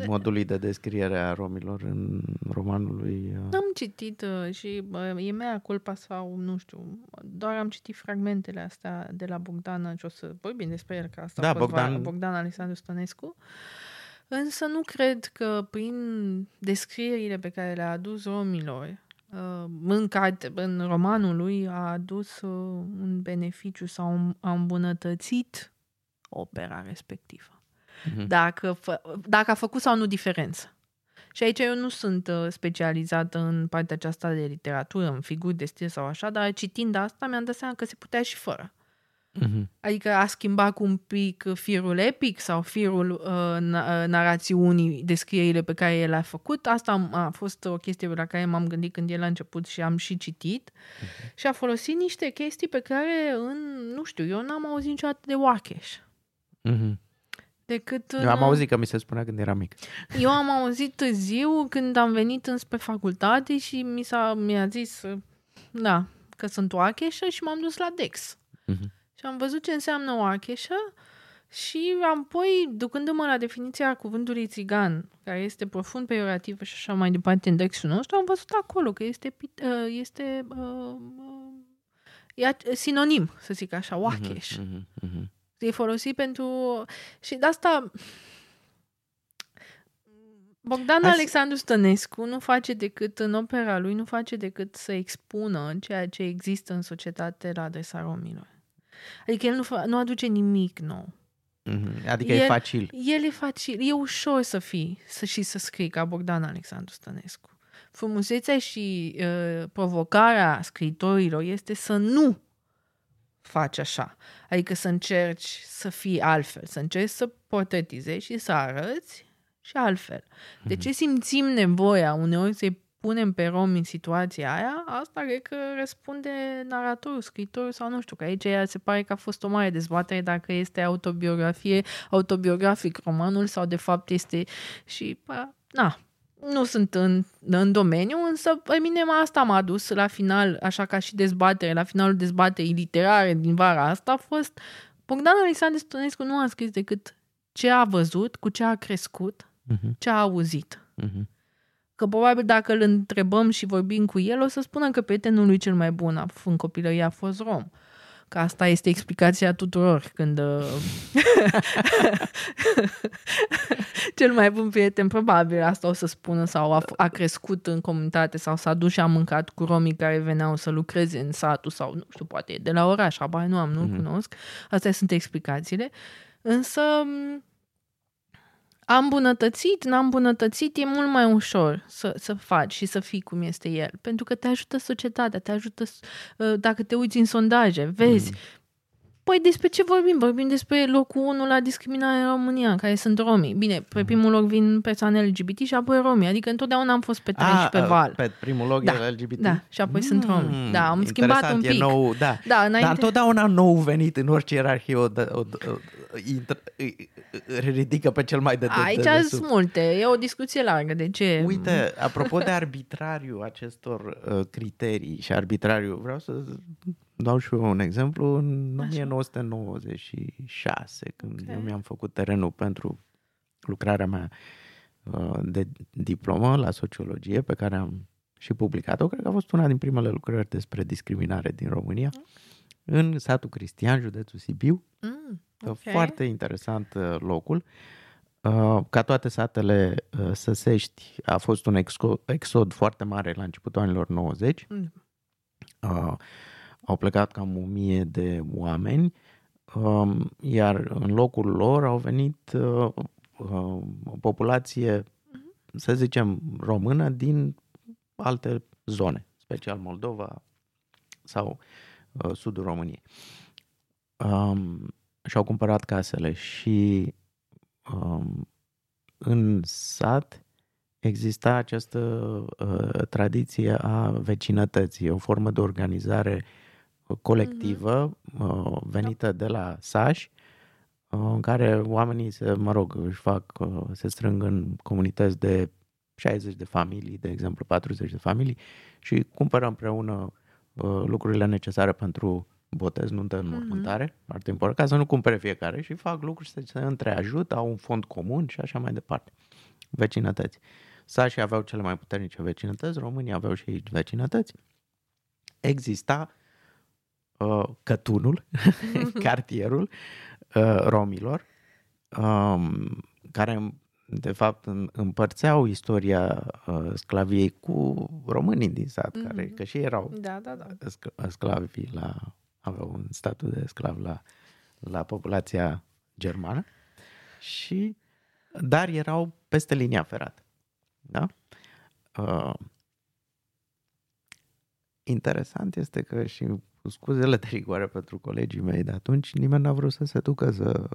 modului de descriere a romilor în romanul lui... Uh, am citit uh, și uh, e mea culpa sau nu știu, doar am citit fragmentele astea de la Bogdan și o să vorbim despre el, că asta da, a fost Bogdan... Bogdan Alexandru Stănescu. Însă nu cred că prin descrierile pe care le-a adus romilor uh, în, carte, în romanul lui a adus uh, un beneficiu sau a îmbunătățit opera respectivă. Mhm. Dacă, fă, dacă a făcut sau nu diferență. Și aici eu nu sunt uh, specializată în partea aceasta de literatură, în figuri de stil sau așa, dar citind asta mi-am dat seama că se putea și fără. Mhm. Adică a schimbat cu un pic firul epic sau firul uh, na- uh, narațiunii, descrierile pe care el le-a făcut. Asta am- a fost o chestie la care m-am gândit când el a început și am și citit. Și a folosit niște chestii pe care, în, nu știu, eu n-am auzit niciodată de Wakesh. Mhm. Decât Eu am în- auzit că mi se spunea când eram mic. eu am auzit târziu când am venit înspre facultate și mi s-a, mi-a zis da, că sunt oacheșă și m-am dus la Dex. Mhm. Și am văzut ce înseamnă oacheșă și apoi, ducându-mă la definiția cuvântului țigan, care este profund peiorativă și așa mai departe în Dexul nostru, am văzut acolo că este, pit- uh, este uh, uh, e sinonim, să zic așa, oacheș. Mhm, mhm. E folosit pentru... Și de asta... Bogdan Hai să- Alexandru Stănescu nu face decât, în opera lui, nu face decât să expună ceea ce există în societate la adresa romilor. Adică el nu, fa- nu aduce nimic nou. Mhm. Adică e El- facil. El e facil, e ușor să fii să, și să scrii ca Bogdan Alexandru Stănescu. Frumusețea și uh, provocarea scriitorilor este să nu faci așa. Adică să încerci să fii altfel, să încerci să portretizezi și să arăți și altfel. De ce simțim nevoia uneori să-i punem pe romi în situația aia, asta cred că răspunde naratorul, scriitorul sau nu știu, că aici ea se pare că a fost o mare dezbatere dacă este autobiografie, autobiografic romanul sau de fapt este și, bă, na, nu sunt în, în domeniu, însă pe mine asta m-a dus la final, așa ca și dezbatere, la finalul dezbaterii literare din vara asta a fost Bogdan Alexandru Stănescu nu a scris decât ce a văzut, cu ce a crescut, Mhm, ce a auzit. mhm. Că probabil dacă îl întrebăm și vorbim cu el, o să spună că prietenul lui cel mai bun a, în copilărie a fost rom. Că asta este explicația tuturor când uh, cel mai bun prieten probabil asta o să spună sau a, a crescut în comunitate sau s-a dus și a mâncat cu romii care veneau să lucreze în satul sau nu știu, poate e de la oraș, abar nu am, nu-l Mhm. cunosc. Astea sunt explicațiile. Însă m, a îmbunătățit, n-a îmbunătățit, e mult mai ușor să, să faci și să fii cum este el. Pentru că te ajută societatea, te ajută, uh, dacă te uiți în sondaje, vezi. Păi despre ce vorbim? Vorbim despre locul 1 la discriminare în România, care sunt romii. Bine, pe primul loc vin persoane LGBT și apoi romii. Adică întotdeauna am fost pe tren și pe Ah, val. Pe primul loc Da, e LGBT? da, și apoi sunt romi. Da, am interesant, schimbat un e pic. Nou, da. Da, Dar înainte... întotdeauna nou venit în orice ierarhie o, dă- o, o, intră, îi- îi ridică pe cel mai de, de, Aici de, de sunt multe. E o discuție largă. De ce? Uite, apropo de arbitrariu acestor uh, criterii și arbitrariu, vreau să dau și eu un exemplu. În Așa. 1996, când Ok. eu mi-am făcut terenul pentru lucrarea mea uh, de diplomă la sociologie, pe care am și publicat-o, cred că a fost una din primele lucrări despre discriminare din România, în satul Cristian, județul Sibiu, Mm, Ok. ok. Foarte interesant uh, locul. Uh, Ca toate satele uh, săsești, a fost un exo- exod foarte mare la începutul anilor 90. Mm. Uh, Au plecat cam o mie de oameni, um, iar în locul lor au venit uh, uh, o populație, să zicem, română din alte zone, special Moldova sau uh, sudul României. Um, și-au cumpărat casele și um, în sat exista această uh, tradiție a vecinătății, o formă de organizare uh, colectivă uh, venită de la sași, uh, în care oamenii se, mă rog, își fac, uh, se strâng în comunități de 60 de familii, de exemplu 40 de familii și cumpără împreună uh, lucrurile necesare pentru botez, nuntă, înmormântare, mm-hmm. foarte important, ca să nu cumpere fiecare și fac lucruri să se întreajută, au un fond comun și așa mai departe. Vecinătăți. Sașii aveau cele mai puternice vecinătăți, românii aveau și ei vecinătăți. Exista uh, cătunul, cartierul uh, romilor, um, care de fapt, împărțeau istoria uh, sclaviei cu românii din sat, mm-hmm. care, că și erau Da, da, da. sc- sclavi la, aveau un statut de sclav la, la populația germană și dar erau peste linia ferată. Da? Uh, interesant este că și cu scuzele de rigoare pentru colegii mei de atunci, nimeni n-a vrut să se ducă să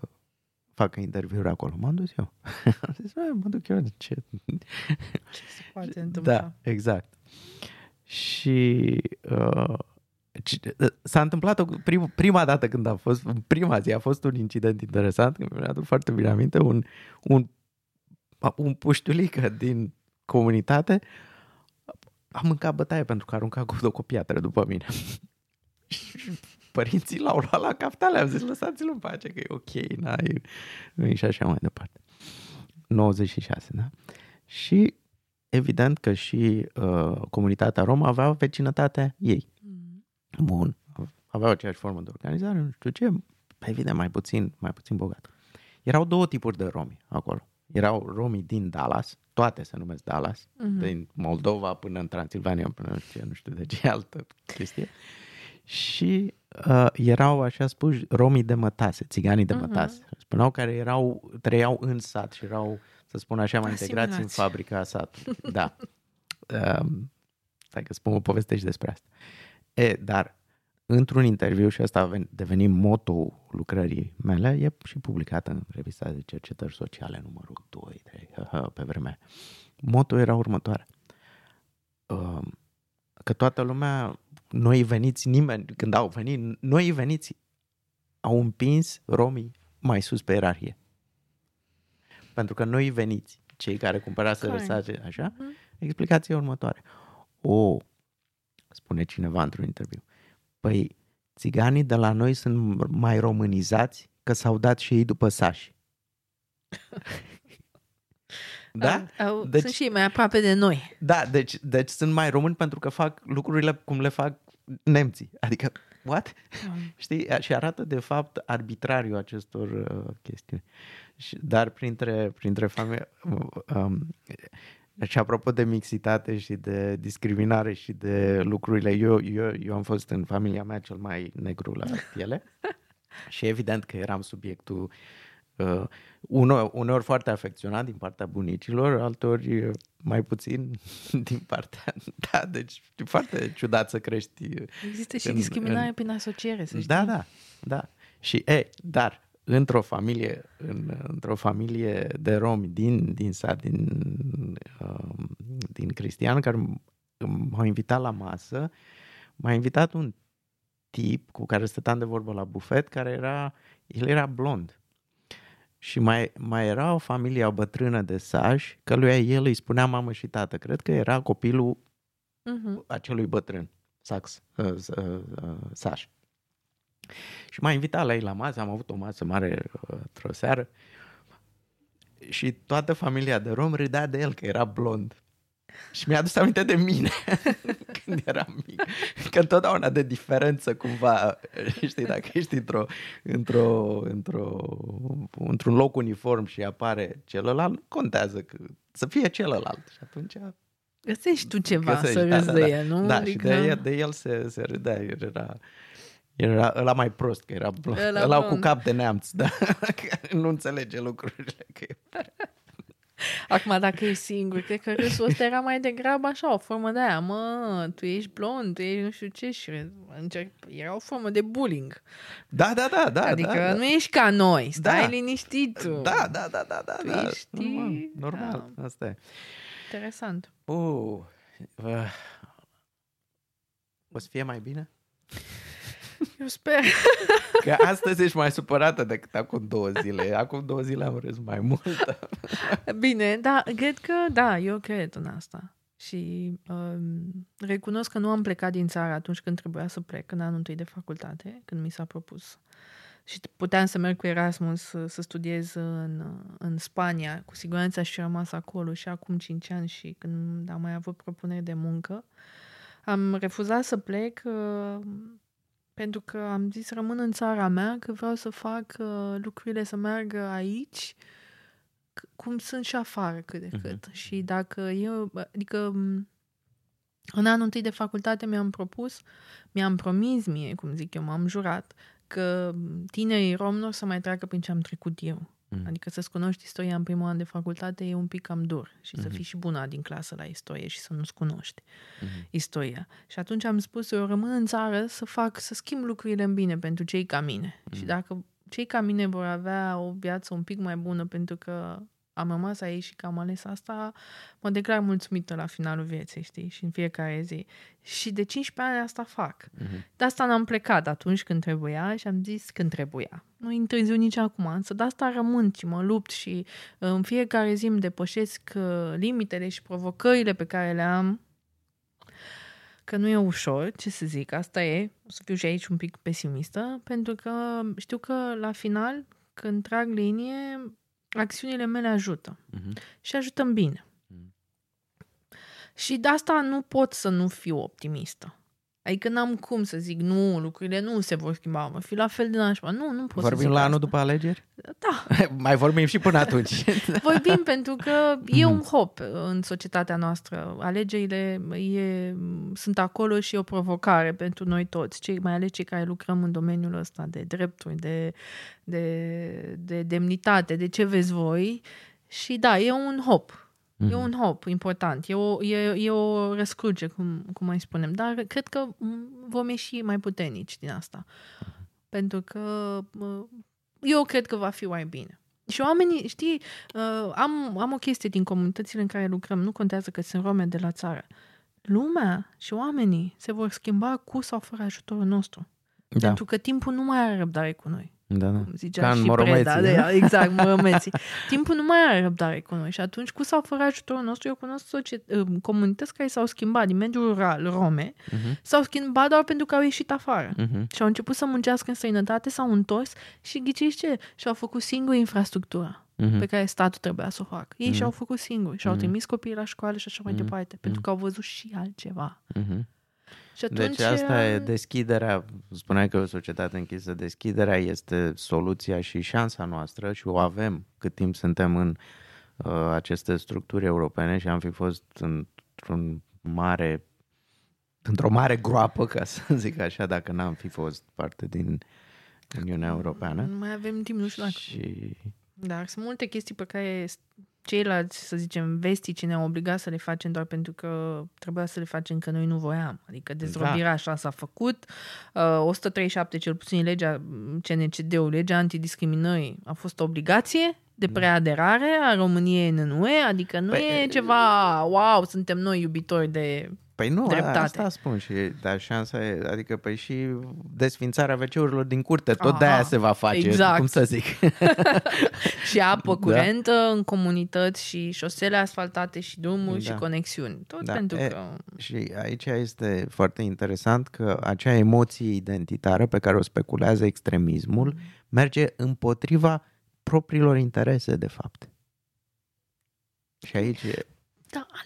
facă interviuri acolo. M-am dus eu. Am zis, "Bă, mă duc eu. Ce? Ce se poate întâmpla? Da, exact. Și uh, ci- s-a întâmplat o, prim, prima dată când a fost, în prima zi a fost un incident interesant, că mi-aduc foarte bine aminte, un, un, un puștiulică din comunitate a mâncat bătaie pentru că a aruncat cu o piatră după mine. Și Părinții l-au luat la caftale, am zis lăsați-l în pace că e ok, na, e, și așa mai departe. 96, da? Și evident că și uh, comunitatea romă avea vecinătatea ei. Mm. Bun. Aveau aceeași formă de organizare, nu știu ce, evident mai puțin, mai puțin bogat. Erau două tipuri de romi acolo. Erau romii din Dallas, toate se numesc Dallas, Mhm. din Moldova până în Transilvania, până nu știu, ce, nu știu de ce altă chestie. Și uh, erau, așa spus, romii de mătase, țiganii de Mhm. mătase. Spuneau care erau, trăiau în sat și erau, să spun așa, mai integrați în Asimilați. fabrica satului. Da. Um, stai că spun o poveste și despre asta. E, dar într-un interviu, și asta a ven- devenit moto lucrării mele, e și publicat în revista de cercetări sociale numărul 2, 3, pe vremea. aia. Moto era următoarea. Um, Că toată lumea, noi veniți, nimeni, când au venit, noi veniți au împins romii mai sus pe ierarhie. Pentru că noi veniți, cei care cumpăraseră Corect. sace, așa, Mhm. explicația e următoare. O, spune cineva într-un interviu, păi țiganii de la noi sunt mai românizați că s-au dat și ei după sași. da? Au, au, Deci- deci... Sunt și ei mai aproape de noi. Da, deci, deci sunt mai români pentru că fac lucrurile cum le fac nemții. Adică, what? Știi? Și arată de fapt arbitrariu acestor uh, chestiuni. Și, dar printre, printre familie... Um, și apropo de mixitate și de discriminare și de lucrurile, eu, eu, eu am fost în familia mea cel mai negru la piele și evident că eram subiectul uh, uneori, uneori foarte afecționat din partea bunicilor, altori uh, mai puțin din partea... Da, deci e foarte ciudat să crești uh, Există și În- discriminare în- prin asociere, să știi. da, da, da. Și, e, dar, într-o familie, în, într-o familie de romi din, din sat, din, um, din Cristian, care m- m-au invitat la masă, m-a invitat un tip cu care stăteam de vorbă la bufet, care era, el era blond. Și mai, mai era o familie o bătrână de sași, că lui el îi spunea mamă și tată. Cred că era copilul Mhm. acelui bătrân, sax, uh, uh, uh, saș. Și m-a invitat la ei la masă, am avut o masă mare uh, într-o seară și toată familia de rom râdea de el că era blond. Și mi-a adus aminte de mine când eram mic. Că întotdeauna de diferență cumva, știi, dacă ești într-o, într-o, într-o, într-un loc uniform și apare celălalt, nu contează că, să fie celălalt. Și atunci Găsești tu ceva Găsești, să da, râzi da, de da. el, nu? Da, adică... și de el, de el se, se râdea, el era, era ăla mai prost, că era blond. Ăla Ăla cu blond. cap de neamț, da, care nu înțelege lucrurile. Că e... Acum, dacă ești singur, cred că râsul ăsta era mai degrabă așa, o formă de aia, mă, tu ești blond, tu ești nu știu ce și încerc, era o formă de bullying. Da, da, da, da. adică da, nu ești ca noi, stai Da. liniștit tu. Da, da, da, da, da. Tu da. ești- Normal, normal. Asta e. Interesant. Uh, uh, o să fie mai bine? Eu sper. Că astăzi ești mai supărată decât acum două zile. Acum două zile am râs mai mult. Bine, da, cred că, da, eu cred în asta. Și um, recunosc că nu am plecat din țară atunci când trebuia să plec, în anul întâi de facultate, când mi s-a propus. Și puteam să merg cu Erasmus să, să studiez în, în Spania. Cu siguranță aș fi rămas acolo și acum 5 ani și când am mai avut propuneri de muncă. Am refuzat să plec uh, pentru că am zis rămân în țara mea, că vreau să fac uh, lucrurile să meargă aici c- cum sunt și afară cât de cât. Și dacă eu, adică m, în anul întâi de facultate mi-am propus, mi-am promis mie, cum zic eu, m-am jurat, că tinerii rom nu o să mai treacă prin ce am trecut eu. Mm. Adică să-ți cunoști istoria în primul an de facultate e un pic cam dur și să Mhm. fii și bună din clasă la istorie și să nu-ți cunoști Mhm. istoria. Și atunci am spus, eu rămân în țară să fac, să schimb lucrurile în bine pentru cei ca mine. Și dacă cei ca mine vor avea o viață un pic mai bună pentru că am rămas aici și că am ales asta, mă declar mulțumită la finalul vieții, știi? Și în fiecare zi. Și de 15 ani asta fac. Mhm. De asta n-am plecat atunci când trebuia și am zis când trebuia. Nu e întârziu nici acum, însă de asta rămân și mă lupt și uh, în fiecare zi îmi depășesc uh, limitele și provocările pe care le am că nu e ușor, ce să zic, asta e, o să fiu și aici un pic pesimistă, pentru că știu că la final, când trag linie, acțiunile mele ajută Mhm. și ajută în bine. Mm. Și de asta nu pot să nu fiu optimistă. Adică n-am cum să zic, nu, lucrurile nu se vor schimba, mă fi la fel de nașpa. Nu, nu pot să Vorbim zic la asta. anul după alegeri? Da, Mai vorbim și până atunci. vorbim pentru că e Mhm. un hop în societatea noastră. Alegerile e, sunt acolo și e o provocare pentru noi toți, cei, mai ales cei care lucrăm în domeniul ăsta de drepturi, de, de, de demnitate, de ce vezi voi. Și da, e un hop. E un hop important, e o, e, e o răscruce, cum, cum mai spunem, dar cred că m, vom ieși mai puternici din asta. Pentru că mă, eu cred că va fi mai bine. Și oamenii, știi, uh, am, am o chestie din comunitățile în care lucrăm, nu contează că sunt rome de la țară. Lumea și oamenii se vor schimba cu sau fără ajutorul nostru. Da, Pentru că timpul nu mai are răbdare cu noi da, da. cum zicea Ca în și Moromeții, Preda, da? de, exact, moromeții. Timpul nu mai are răbdare cu noi și atunci, cu sau fără ajutorul nostru, eu cunosc societ- uh, comunități care s-au schimbat din mediul rural, rome, Mhm. s-au schimbat doar pentru că au ieșit afară. Mhm. Și au început să muncească în străinătate, s-au întors și ghiciți ce? Și-au făcut singuri infrastructura Mhm. pe care statul trebuia să o facă. Ei și-au făcut singuri și-au Mhm. trimis copiii la școală și așa mai Mhm. departe, pentru că au văzut și altceva. Mhm. Și atunci, Deci asta e uh, deschiderea, spuneai că e o societate închisă, deschiderea este soluția și șansa noastră și o avem cât timp suntem în uh, aceste structuri europene și am fi fost într-un mare, într-o mare groapă, ca să zic așa, dacă n-am fi fost parte din Uniunea Europeană. Nu mai avem timp, nu știu dacă Și Dar sunt multe chestii pe care s- ceilalți, să zicem, vestici ne-au obligat să le facem doar pentru că trebuia să le facem că noi nu voiam. Adică dezrobirea Da. așa s-a făcut. Uh, 137, cel puțin legea CNCD-ul, legea antidiscriminării, a fost o obligație de preaderare a României în UE, adică nu Păi, e ceva, wow, suntem noi iubitori de... Păi nu, Dreptate. asta spun și, dar șansa e, adică păi și desfințarea wc din curte, tot Aha, de-aia se va face, exact. cum să zic. Și apă Da. curentă în comunități și șosele asfaltate și drumuri și Da. conexiuni. Tot Da, pentru e, că... Și aici este foarte interesant că acea emoție identitară pe care o speculează extremismul merge împotriva propriilor interese, de fapt. Și aici e...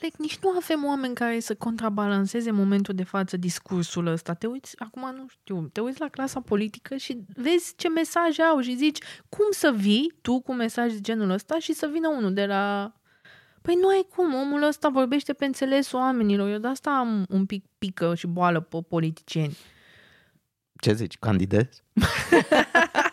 Da, Alec, nici nu avem oameni care să contrabalanceze în momentul de față discursul ăsta. Te uiți, acum nu știu, te uiți la clasa politică și vezi ce mesaje au și zici cum să vii tu cu mesaje de genul ăsta și să vină unul de la... Păi nu ai cum, omul ăsta vorbește pe înțelesul oamenilor. Eu de asta am un pic pică și boală pe politicieni. Ce zici, candidez?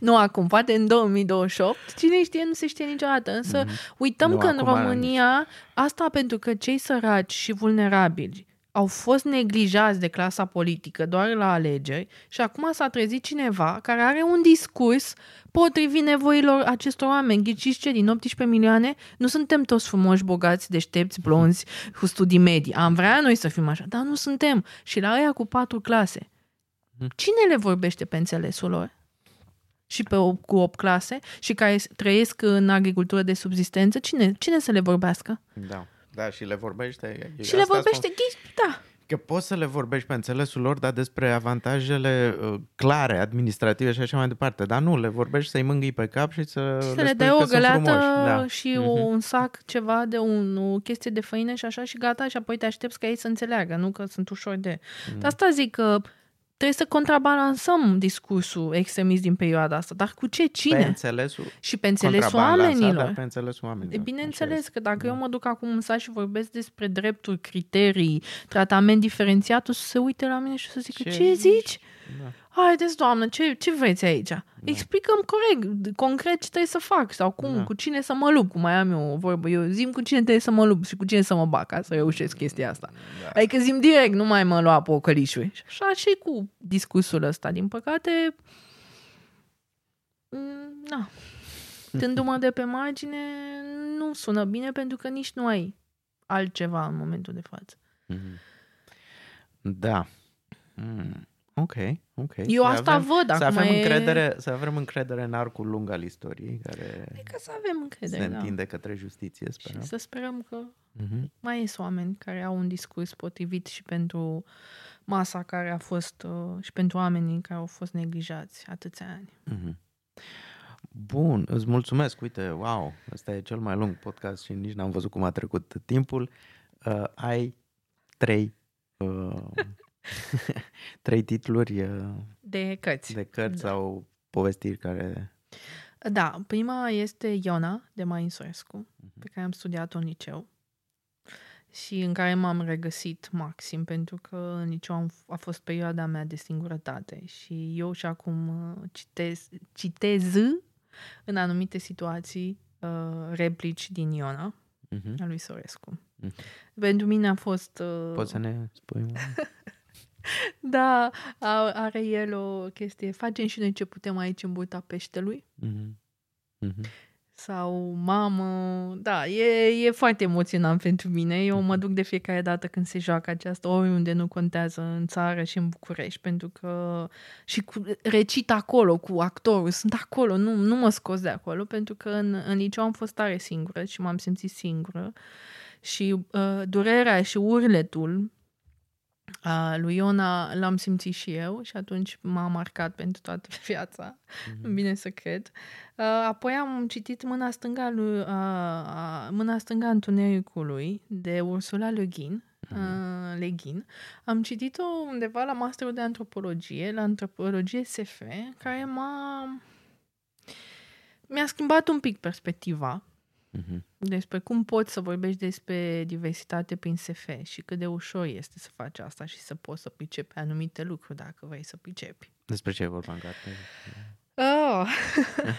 Nu acum, poate în 2028, cine știe, nu se știe niciodată. Însă uităm Nu, că în acum România, asta pentru că cei săraci și vulnerabili au fost neglijați de clasa politică doar la alegeri și acum s-a trezit cineva care are un discurs potrivit nevoilor acestor oameni. Ghiciți ce, din 18 milioane, nu suntem toți frumoși, bogați, deștepți, blonzi, cu studii medii. Am vrea noi să fim așa, dar nu suntem. Și la aia cu patru clase. Cine le vorbește pe înțelesul lor? Și pe o, cu 8 clase și care s- trăiesc în agricultură de subzistență, cine, cine să le vorbească? Da. Da, și le vorbește... și le vorbește ghici, da. Că poți să le vorbești pe înțelesul lor, dar despre avantajele uh, clare, administrative și așa mai departe. Dar nu, le vorbești să-i mângâi pe cap și să, Și să le le spui dai că o sunt găleată frumoși. Da. și Mhm. un sac, ceva de un, o chestie de făină și așa și gata și apoi te aștepți ca ei să înțeleagă, nu că sunt ușor de... Mhm. De asta zic că trebuie să contrabalansăm discursul extremist din perioada asta. Dar cu ce? Pe Cine? înțelesul Și pe înțelesul contrabalansat, oamenilor. dar pe înțelesul oamenilor. E Așa bineînțeles este. că dacă Da. eu mă duc acum în sat și vorbesc despre drepturi, criterii, tratament diferențiat, o să se uite la mine și o să zică, Ce ce, ce zici?" Zici? Da. Haideți, doamnă, ce, ce vreți aici? Da. Explicăm corect, concret ce trebuie să fac sau cum, Da. da. cu cine să mă lupt, cum mai am eu o vorbă. Eu zim cu cine trebuie să mă lupt și cu cine să mă bag ca să reușesc chestia asta. Da. Adică zim direct, nu mai mă lua pe ocălișuri. Și așa și cu discursul ăsta. Din păcate, mm, na, tându-mă de pe margine, nu sună bine pentru că nici nu ai altceva în momentul de față. Mhm. Da. Mm. Ok, ok. Eu Să asta avem, văd să acum. avem, e... încredere, să avem încredere în arcul lung al istoriei, care Adică să avem se încredere, da. întinde către justiție, sperăm. Și să sperăm că Mhm. mai sunt oameni care au un discurs potrivit și pentru masa care a fost uh, și pentru oamenii care au fost neglijați atâția ani. Mhm. Bun, îți mulțumesc. Uite, wow, ăsta e cel mai lung podcast și nici n-am văzut cum a trecut timpul. Uh, ai trei, uh, trei titluri uh, De cărți. de cărți Da. sau povestiri care... Da, prima este Iona de Marin Sorescu, Mhm. pe care am studiat-o în liceu și în care m-am regăsit maxim, pentru că în liceu am, a fost perioada mea de singurătate și eu și acum uh, citez, citez în anumite situații uh, replici din Iona Mhm. a lui Sorescu. Mhm. Pentru mine a fost... Uh, Poți să ne spui? un- Da, a- are el o chestie. Facem și noi ce putem aici în burta peștelui. Mhm. Mhm. Sau mamă, da, e, e foarte emoționant pentru mine. Eu mă duc de fiecare dată când se joacă aceasta, oriunde nu contează, în țară și în București, pentru că și cu, recit acolo cu actorul, sunt acolo, nu, nu mă scos de acolo, pentru că în, în liceu am fost tare singură și m-am simțit singură și uh, durerea și urletul uh, lui Iona l-am simțit și eu și atunci m-a marcat pentru toată viața, mm-hmm. bine să cred. Uh, apoi am citit Mâna stângă, a lui, uh, uh, Mâna stângă a Întunericului de Ursula Le Guin, uh, Le Guin. Am citit-o undeva la masterul de antropologie, la antropologie SF, care m-a mi-a schimbat un pic perspectiva Mhm. despre cum poți să vorbești despre diversitate prin SF și cât de ușor este să faci asta și să poți să pricepi anumite lucruri dacă vrei să pricepi. Despre ce e vorba în carte? Oh.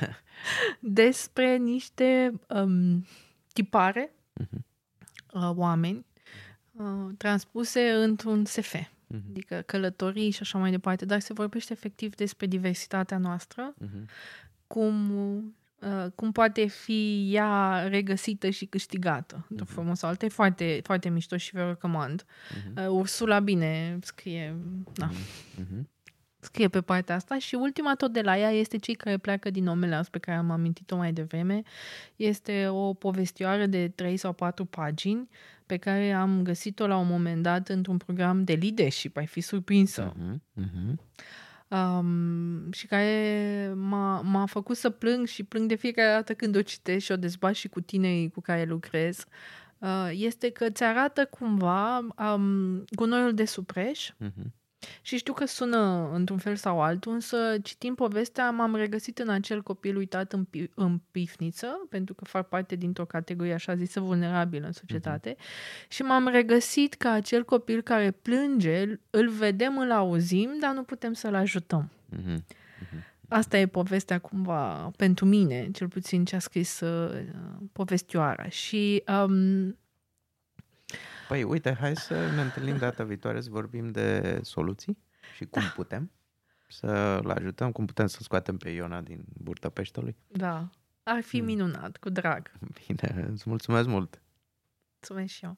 despre niște um, tipare, Mhm. uh, oameni, uh, transpuse într-un SF, Mhm. adică călătorii și așa mai departe, dar se vorbește efectiv despre diversitatea noastră, Mhm. cum, uh, cum poate fi ea regăsită și câștigată într-o Mhm. formă sau alta. E foarte, foarte mișto și vă recomand. Mhm. Uh, Ursula bine scrie, da, Mhm. scrie pe partea asta și ultima tot de la ea este cei care pleacă din Omeleas pe care am amintit-o mai devreme. Este o povestioară de 3 sau 4 pagini pe care am găsit-o la un moment dat într-un program de leadership. Ai fi surprinsă. Mhm. Mhm. Um, și care m-a, m-a făcut să plâng și plâng de fiecare dată când o citesc și o dezbat și cu tinerii cu care lucrez, uh, este că îți arată cumva um, gunoiul de supreș Mhm. Și știu că sună într-un fel sau altul, însă citind povestea m-am regăsit în acel copil uitat în, pi- în pifniță, pentru că fac parte dintr-o categorie așa zisă vulnerabilă în societate, și m-am regăsit ca acel copil care plânge, îl vedem, îl auzim, dar nu putem să-l ajutăm. Mhm. Asta e povestea cumva pentru mine, cel puțin ce a scris uh, povestioara. Și um, Păi uite, hai să ne întâlnim data viitoare să vorbim de soluții și cum putem să-l ajutăm, cum putem să scoatem pe Iona din burta peștelui. da, ar fi minunat, cu drag. Bine, îți mulțumesc mult! Mulțumesc și eu.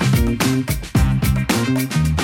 Música